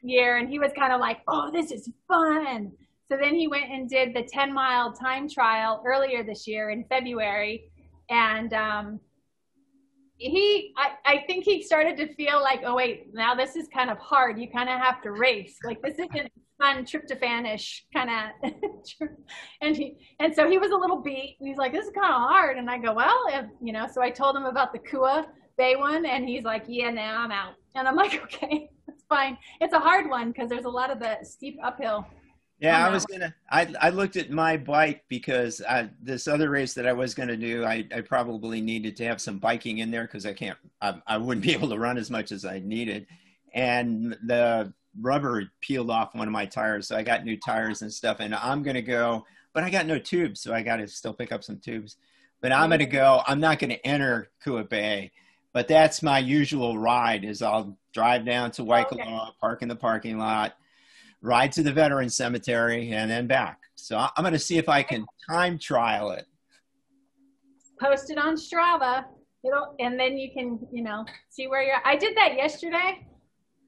year, and he was kind of like, "Oh, this is fun." So then he went and did the 10 mile time trial earlier this year in February, and um, he I, I think he started to feel like, "Oh wait, now this is kind of hard. You kind of have to race. Like this isn't fun tryptophanish kind of and he and so he was a little beat and he's like this is kind of hard and i go well if, you know so i told him about the kua bay one and he's like yeah now i'm out and i'm like okay that's fine it's a hard one because there's a lot of the steep uphill yeah, I was gonna. I I looked at my bike because I, this other race that I was gonna do, I, I probably needed to have some biking in there because I can't. I, I wouldn't be able to run as much as I needed, and the rubber peeled off one of my tires, so I got new tires and stuff. And I'm gonna go, but I got no tubes, so I got to still pick up some tubes. But I'm gonna go. I'm not gonna enter Kua Bay, but that's my usual ride. Is I'll drive down to oh, Waikoloa, okay. park in the parking lot, ride to the veteran cemetery, and then back. So I'm gonna see if I can time trial it. Post it on Strava. It'll, and then you can, you know, see where you're. I did that yesterday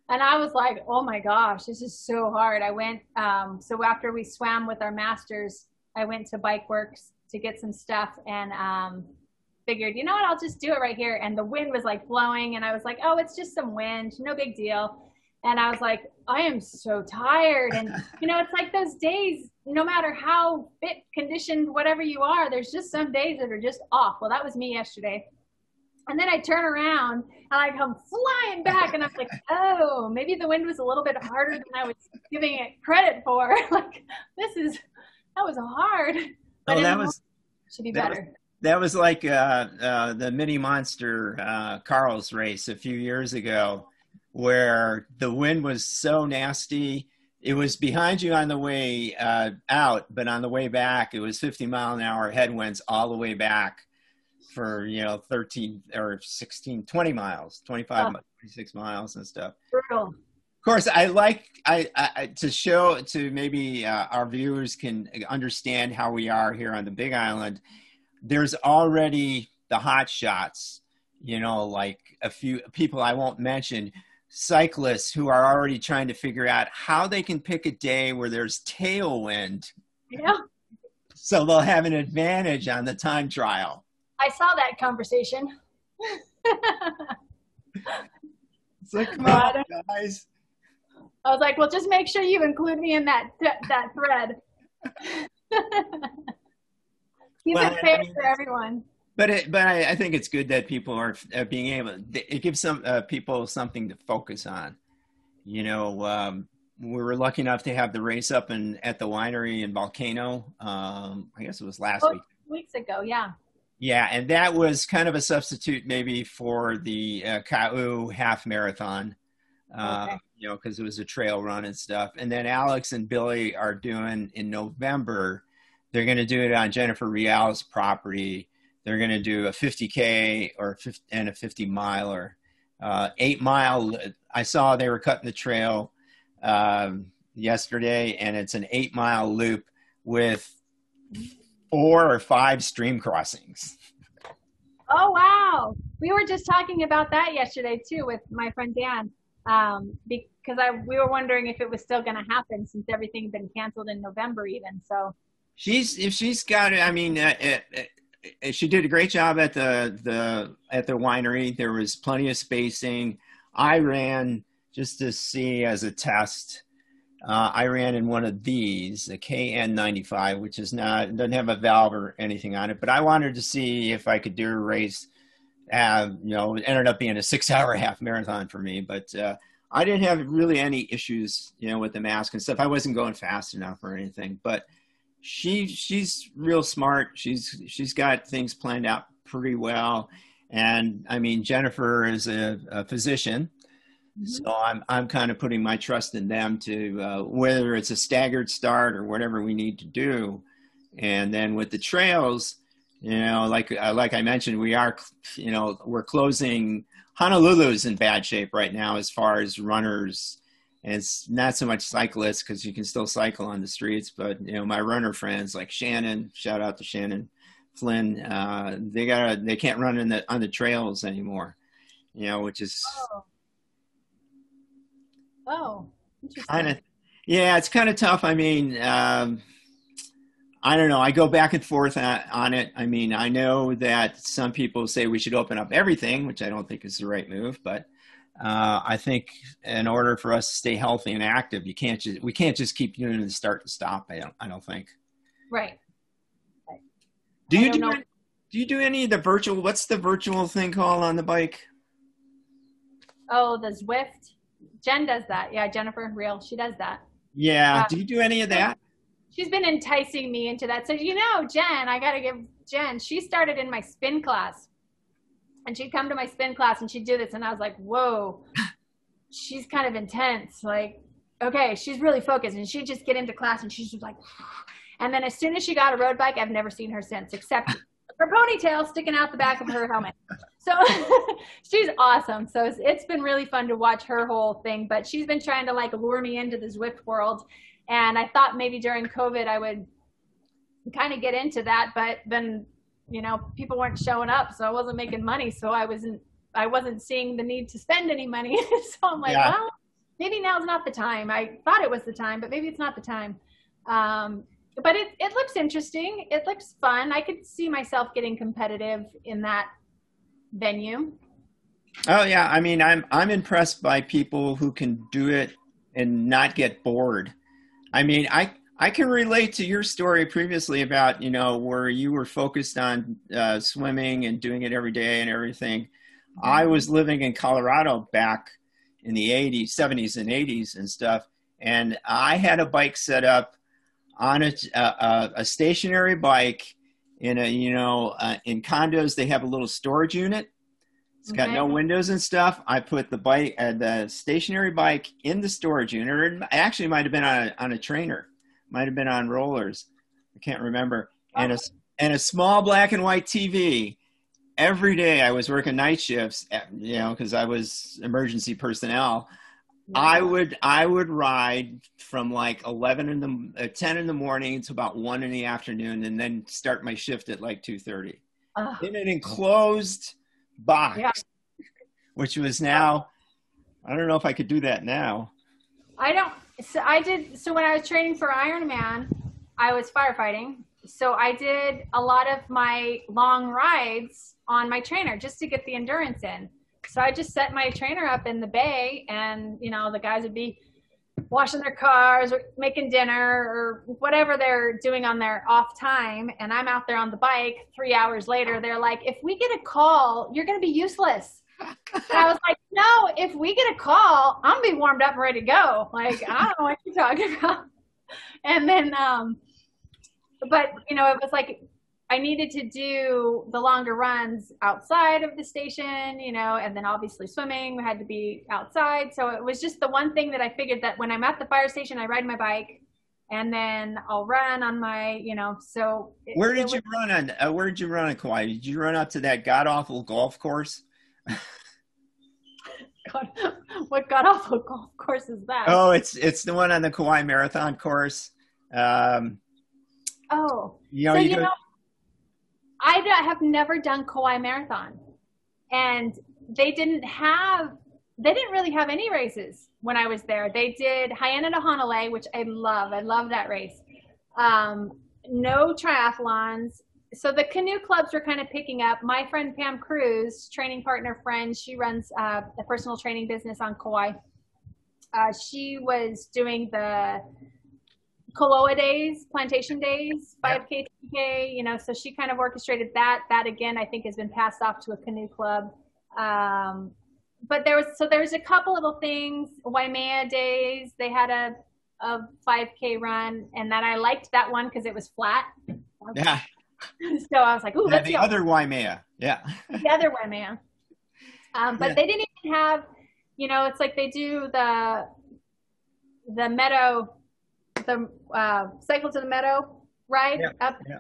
and I was like, oh my gosh, this is so hard. I went, um, so after we swam with our masters, I went to Bike Works to get some stuff and um, figured, you know what, I'll just do it right here. And the wind was like blowing, and I was like, oh, it's just some wind, no big deal. And I was like, I am so tired. And, you know, it's like those days, no matter how fit, conditioned, whatever you are, there's just some days that are just off. Well, that was me yesterday. And then I turn around and I come flying back, and I'm like, oh, maybe the wind was a little bit harder than I was giving it credit for. like, this is, that was hard. Oh, that was, should be that better. Was, that was like uh, uh, the mini monster uh, Carl's race a few years ago where the wind was so nasty. It was behind you on the way uh, out, but on the way back, it was 50 mile an hour headwinds all the way back for, you know, 13 or 16, 20 miles, 25, oh. 26 miles and stuff. Brutal. Of course, I like I, I to show to maybe uh, our viewers can understand how we are here on the Big Island. There's already the hot shots, you know, like a few people I won't mention cyclists who are already trying to figure out how they can pick a day where there's tailwind. Yeah. So they'll have an advantage on the time trial. I saw that conversation. it's like, come on, guys. I was like, well, just make sure you include me in that th- that thread. Keep well, it fair I mean, for everyone but it, but I, I, think it's good that people are uh, being able. It gives some uh, people something to focus on. You know, um, we were lucky enough to have the race up in at the winery in Volcano. Um, I guess it was last oh, week. Weeks ago, yeah. Yeah, and that was kind of a substitute maybe for the uh, Kau half marathon. Uh, okay. You know, because it was a trail run and stuff. And then Alex and Billy are doing in November. They're going to do it on Jennifer Rial's property they're going to do a 50k or 50, and a 50 miler. Uh, eight mile. I saw they were cutting the trail um, yesterday, and it's an eight mile loop with four or five stream crossings. Oh wow! We were just talking about that yesterday too with my friend Dan, um, because I we were wondering if it was still going to happen since everything had been canceled in November even. So she's if she's got it. I mean, uh, it, it, she did a great job at the the at the winery. There was plenty of spacing. I ran just to see as a test. Uh, I ran in one of these, the KN95, which is not doesn't have a valve or anything on it. But I wanted to see if I could do a race. Uh, you know, it ended up being a six-hour half marathon for me, but uh, I didn't have really any issues, you know, with the mask and stuff. I wasn't going fast enough or anything, but she she's real smart. She's she's got things planned out pretty well. And I mean, Jennifer is a, a physician, mm-hmm. so I'm I'm kind of putting my trust in them to uh, whether it's a staggered start or whatever we need to do. And then with the trails, you know, like uh, like I mentioned, we are you know we're closing. Honolulu's in bad shape right now as far as runners and it's not so much cyclists because you can still cycle on the streets but you know my runner friends like shannon shout out to shannon flynn uh, they got they can't run in the on the trails anymore you know which is oh, oh kind of yeah it's kind of tough i mean um, i don't know i go back and forth on it i mean i know that some people say we should open up everything which i don't think is the right move but uh, I think in order for us to stay healthy and active, you can't just we can't just keep doing the start to stop. I don't I don't think. Right. Do you do do you do any of the virtual? What's the virtual thing called on the bike? Oh, the Zwift. Jen does that. Yeah, Jennifer Real. She does that. Yeah. Uh, do you do any of that? She's been enticing me into that. So you know, Jen, I got to give Jen. She started in my spin class and she'd come to my spin class and she'd do this and i was like whoa she's kind of intense like okay she's really focused and she'd just get into class and she's just like and then as soon as she got a road bike i've never seen her since except her ponytail sticking out the back of her helmet so she's awesome so it's, it's been really fun to watch her whole thing but she's been trying to like lure me into the zwift world and i thought maybe during covid i would kind of get into that but then you know, people weren't showing up, so I wasn't making money. So I wasn't, I wasn't seeing the need to spend any money. so I'm like, yeah. well, maybe now's not the time. I thought it was the time, but maybe it's not the time. Um, but it, it looks interesting. It looks fun. I could see myself getting competitive in that venue. Oh yeah, I mean, I'm I'm impressed by people who can do it and not get bored. I mean, I I can relate to your story previously about you know where you were focused on uh, swimming and doing it every day and everything. I was living in Colorado back in the 80s, 70s, and 80s and stuff, and I had a bike set up on a a, a stationary bike in a you know uh, in condos they have a little storage unit it's got no windows and stuff. I put the bike, uh, the stationary bike, in the storage unit. Or it actually might have been on a, on a trainer, might have been on rollers. I can't remember. And a and a small black and white TV. Every day I was working night shifts, eh, you know, because I was emergency personnel. I would I would ride from like eleven in the uh, ten in the morning to about one in the afternoon, and then start my shift at like two thirty. In an enclosed box, yeah. which was now, I don't know if I could do that now. I don't, so I did, so when I was training for Ironman, I was firefighting. So I did a lot of my long rides on my trainer just to get the endurance in. So I just set my trainer up in the bay and, you know, the guys would be washing their cars or making dinner or whatever they're doing on their off time. And i'm out there on the bike three hours later. They're like if we get a call you're going to be useless. And i was like no if we get a call i'm going to be warmed up and ready to go. Like i don't know what you're talking about. And then um but you know it was like I needed to do the longer runs outside of the station, you know, and then obviously swimming had to be outside. So it was just the one thing that I figured that when I'm at the fire station, I ride my bike and then I'll run on my, you know, so. It, where did was, you run on, uh, where did you run on Kauai? Did you run up to that god awful golf course? God, what god awful golf course is that? Oh, it's, it's the one on the Kauai Marathon course. Um, oh, you know, so, you, you know, I have never done Kauai Marathon, and they didn't have they didn't really have any races when I was there. They did Hyanna to Honolulu, which I love. I love that race. Um, no triathlons. So the canoe clubs were kind of picking up. My friend Pam Cruz, training partner friend, she runs uh, a personal training business on Kauai. Uh, she was doing the Koloa days, plantation days, 5K, 2K, you know, so she kind of orchestrated that. That again, I think has been passed off to a canoe club. Um, but there was, so there's a couple little things, Waimea days, they had a, a 5K run and that I liked that one because it was flat. Yeah. so I was like, ooh, yeah, the go. other Waimea. Yeah. the other Waimea. Um, but yeah. they didn't even have, you know, it's like they do the, the meadow the uh, cycle to the meadow ride yeah, up. Yeah.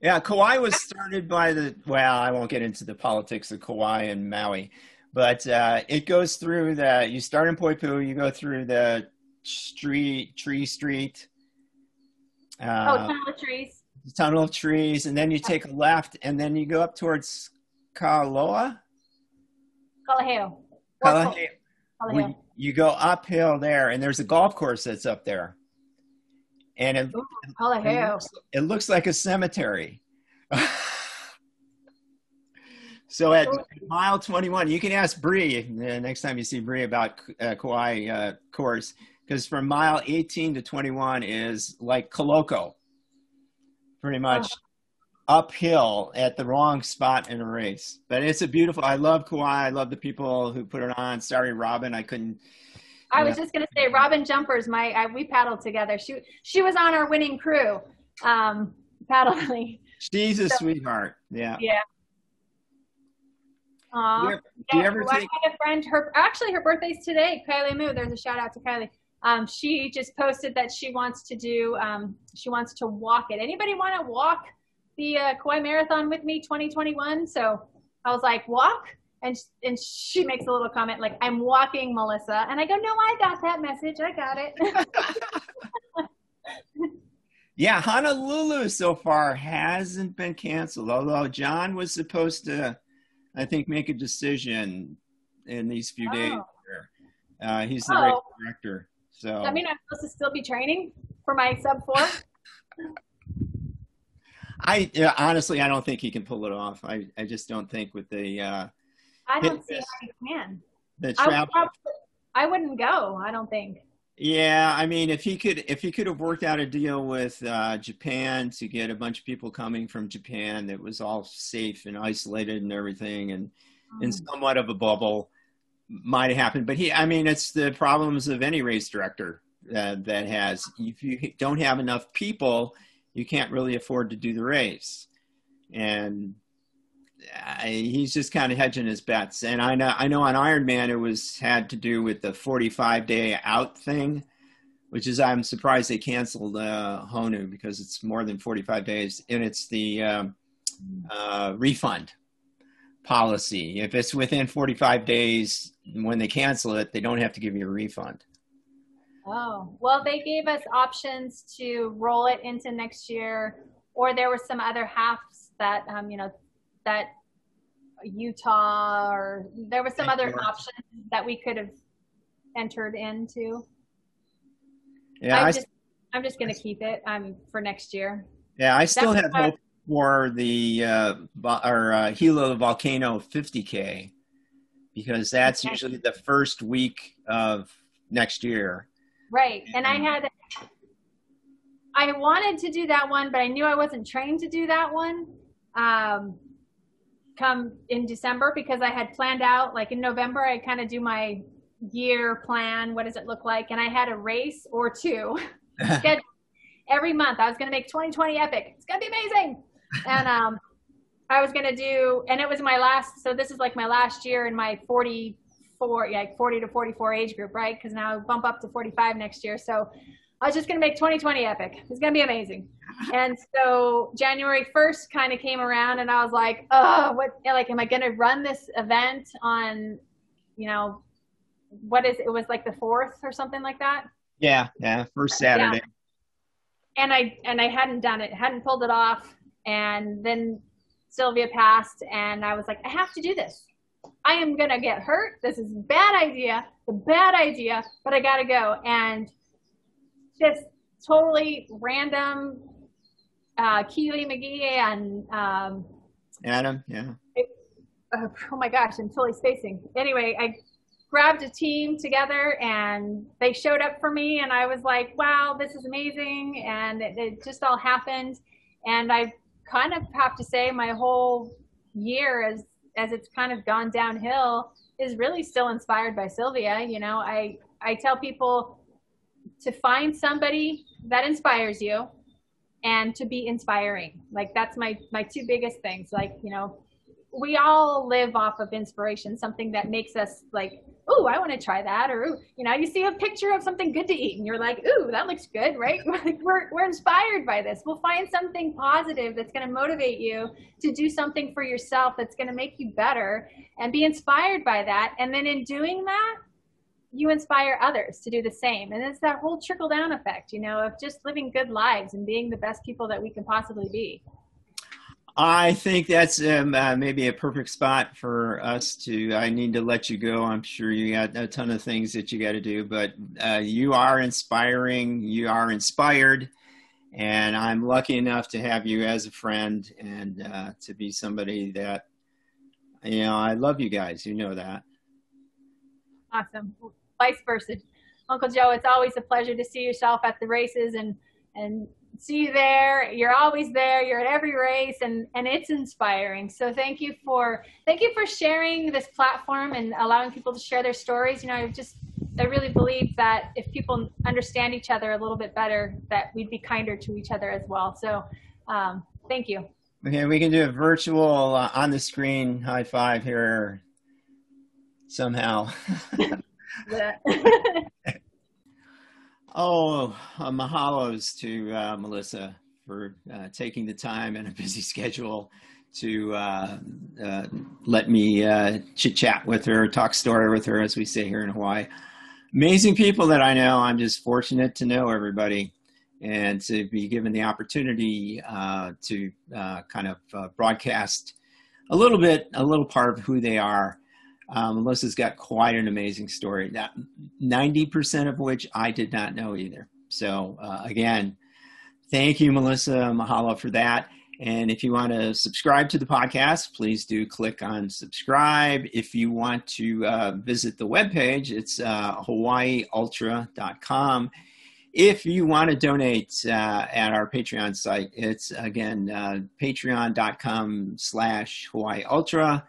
yeah, Kauai was started by the. Well, I won't get into the politics of Kauai and Maui, but uh, it goes through the. You start in Poipu, you go through the street, tree street. Uh, oh, tunnel of trees. Tunnel of trees, and then you take a left, and then you go up towards Kaloa. Kalaheo. Kalaheo. You go uphill there, and there's a golf course that's up there and it, Ooh, it, looks, it looks like a cemetery. so at mile 21, you can ask Bree uh, next time you see Bree about uh, Kauai uh, course, because from mile 18 to 21 is like Koloko, pretty much oh. uphill at the wrong spot in a race. But it's a beautiful. I love Kauai. I love the people who put it on. Sorry, Robin, I couldn't I was just gonna say, Robin Jumpers, my I, we paddled together. She she was on our winning crew, um, paddling. She's a so, sweetheart. Yeah. Yeah. Aww. Do you, do you ever take... I had a friend. Her actually her birthday's today. Kylie Moo. There's a shout out to Kylie. Um, she just posted that she wants to do. Um, she wants to walk it. Anybody want to walk the uh, Kauai Marathon with me 2021? So I was like, walk and and she makes a little comment like i'm walking melissa and i go no i got that message i got it yeah honolulu so far hasn't been canceled although john was supposed to i think make a decision in these few oh. days uh, he's the oh. race director so i mean i'm supposed to still be training for my sub four I honestly, I don't think he can pull it off. I, I just don't think with the. Uh, I don't see how he can. The I, travel. would probably, I wouldn't go. I don't think. Yeah, I mean, if he could, if he could have worked out a deal with uh, Japan to get a bunch of people coming from Japan that was all safe and isolated and everything, and in Mm. somewhat of a bubble, might have happened. But he, I mean, it's the problems of any race director uh, that has. If you don't have enough people, you can't really afford to do the race, and I, he's just kind of hedging his bets. And I know, I know on Ironman it was had to do with the 45 day out thing, which is I'm surprised they canceled uh, Honu because it's more than 45 days, and it's the um, uh, refund policy. If it's within 45 days when they cancel it, they don't have to give you a refund. Oh, well, they gave us options to roll it into next year, or there were some other halves that, um, you know, that Utah, or there was some other Sure. options that we could have entered into. Yeah, I'm I, just, I'm just going to keep it um, for next year. yeah, I still That's have hope for the uh, or uh, Hilo Volcano 50k because that's Okay. usually the first week of next year. Right. And I Mhm. had, I wanted to do that one, but I knew I wasn't trained to do that one um, come in December because I had planned out, like in November, I kind of do my year plan. What does it look like? And I had a race or two scheduled every month. I was going to make 2020 epic. It's going to be amazing. And um, I was going to do, and it was my last, so this is like my last year in my 44, yeah, like 40 to 44 age group, right? Because now I bump up to 45 next year. So I was just going to make 2020 epic. It's going to be amazing. And so January 1st kind of came around and I was like, oh, what, like, am I going to run this event on, you know, what is, it was like the fourth or something like that. yeah, yeah, first Saturday. and I and I hadn't done it, hadn't pulled it off, and then Sylvia passed, and I was like, I have to do this. I am gonna get hurt. This is a bad idea, a bad idea, but I gotta go. And just totally random, uh, Keely McGee and um, Adam, yeah. uh, oh my gosh, I'm totally spacing. Anyway, I grabbed a team together and they showed up for me, and I was like, wow, this is amazing. And it, it just all happened. And I kind of have to say, my whole year, as, as it's kind of gone downhill, is really still inspired by Sylvia. You know, I, I tell people to find somebody that inspires you and to be inspiring. Like, that's my, my two biggest things. Like, you know, we all live off of inspiration, something that makes us like, ooh, I want to try that, or you know, you see a picture of something good to eat, and you're like, ooh, that looks good, right? We're we're inspired by this. We'll find something positive that's going to motivate you to do something for yourself that's going to make you better, and be inspired by that. And then in doing that, you inspire others to do the same, and it's that whole trickle down effect, you know, of just living good lives and being the best people that we can possibly be. I think that's um, uh, maybe a perfect spot for us to. I need to let you go. I'm sure you got a ton of things that you got to do, but uh, you are inspiring. You are inspired, and I'm lucky enough to have you as a friend and uh, to be somebody that you know. I love you guys. You know that. Awesome. Vice versa. Uncle Joe, it's always a pleasure to see yourself at the races and and see you there. You're always there. You're at every race and and it's inspiring. So thank you for thank you for sharing this platform and allowing people to share their stories. You know, I just I really believe that if people understand each other a little bit better, that we'd be kinder to each other as well. So um, thank you. Okay, we can do a virtual uh, on the screen high five here somehow. Oh, uh, mahalos to uh, Melissa for uh, taking the time and a busy schedule to uh, uh, let me uh, chit chat with her, talk story with her, as we say here in Hawaii. Amazing people that I know. I'm just fortunate to know everybody and to be given the opportunity uh, to uh, kind of uh, broadcast a little bit, a little part of who they are. Um, Melissa's got quite an amazing story. That 90% of which I did not know either. So uh, again, thank you, Melissa. Mahalo for that. And if you want to subscribe to the podcast, please do click on subscribe. If you want to uh, visit the webpage, it's uh, hawaiiultra.com. If you want to donate uh, at our Patreon site, it's again uh, patreon.com slash Hawaii Ultra.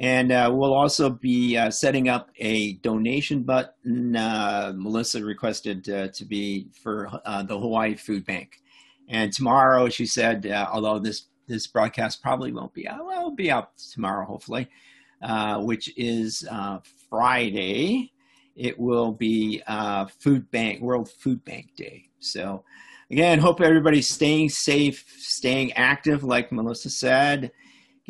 And uh, we'll also be uh, setting up a donation button. Uh, Melissa requested uh, to be for uh, the Hawaii Food Bank. And tomorrow, she said, uh, although this this broadcast probably won't be out, well, it'll be out tomorrow, hopefully, which is Friday. It will be Food Bank World Food Bank Day. So, again, hope everybody's staying safe, staying active, like Melissa said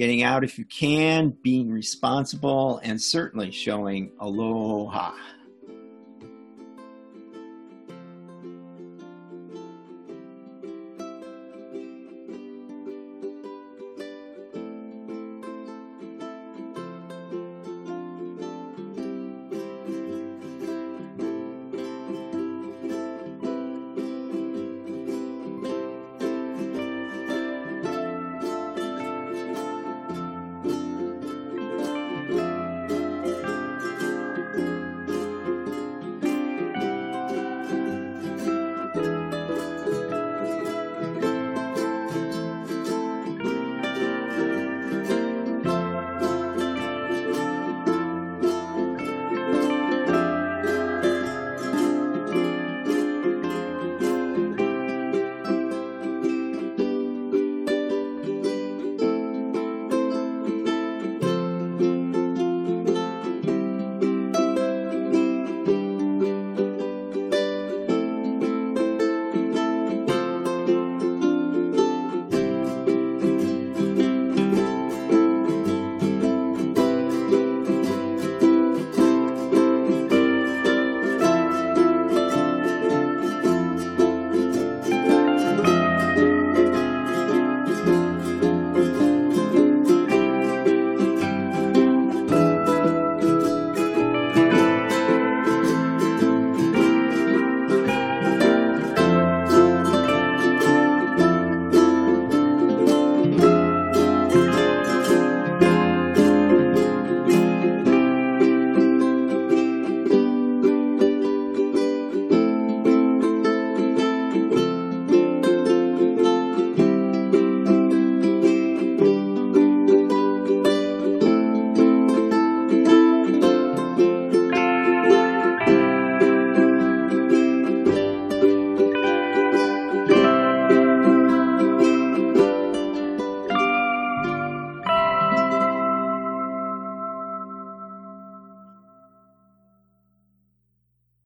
getting out if you can, being responsible, and certainly showing aloha.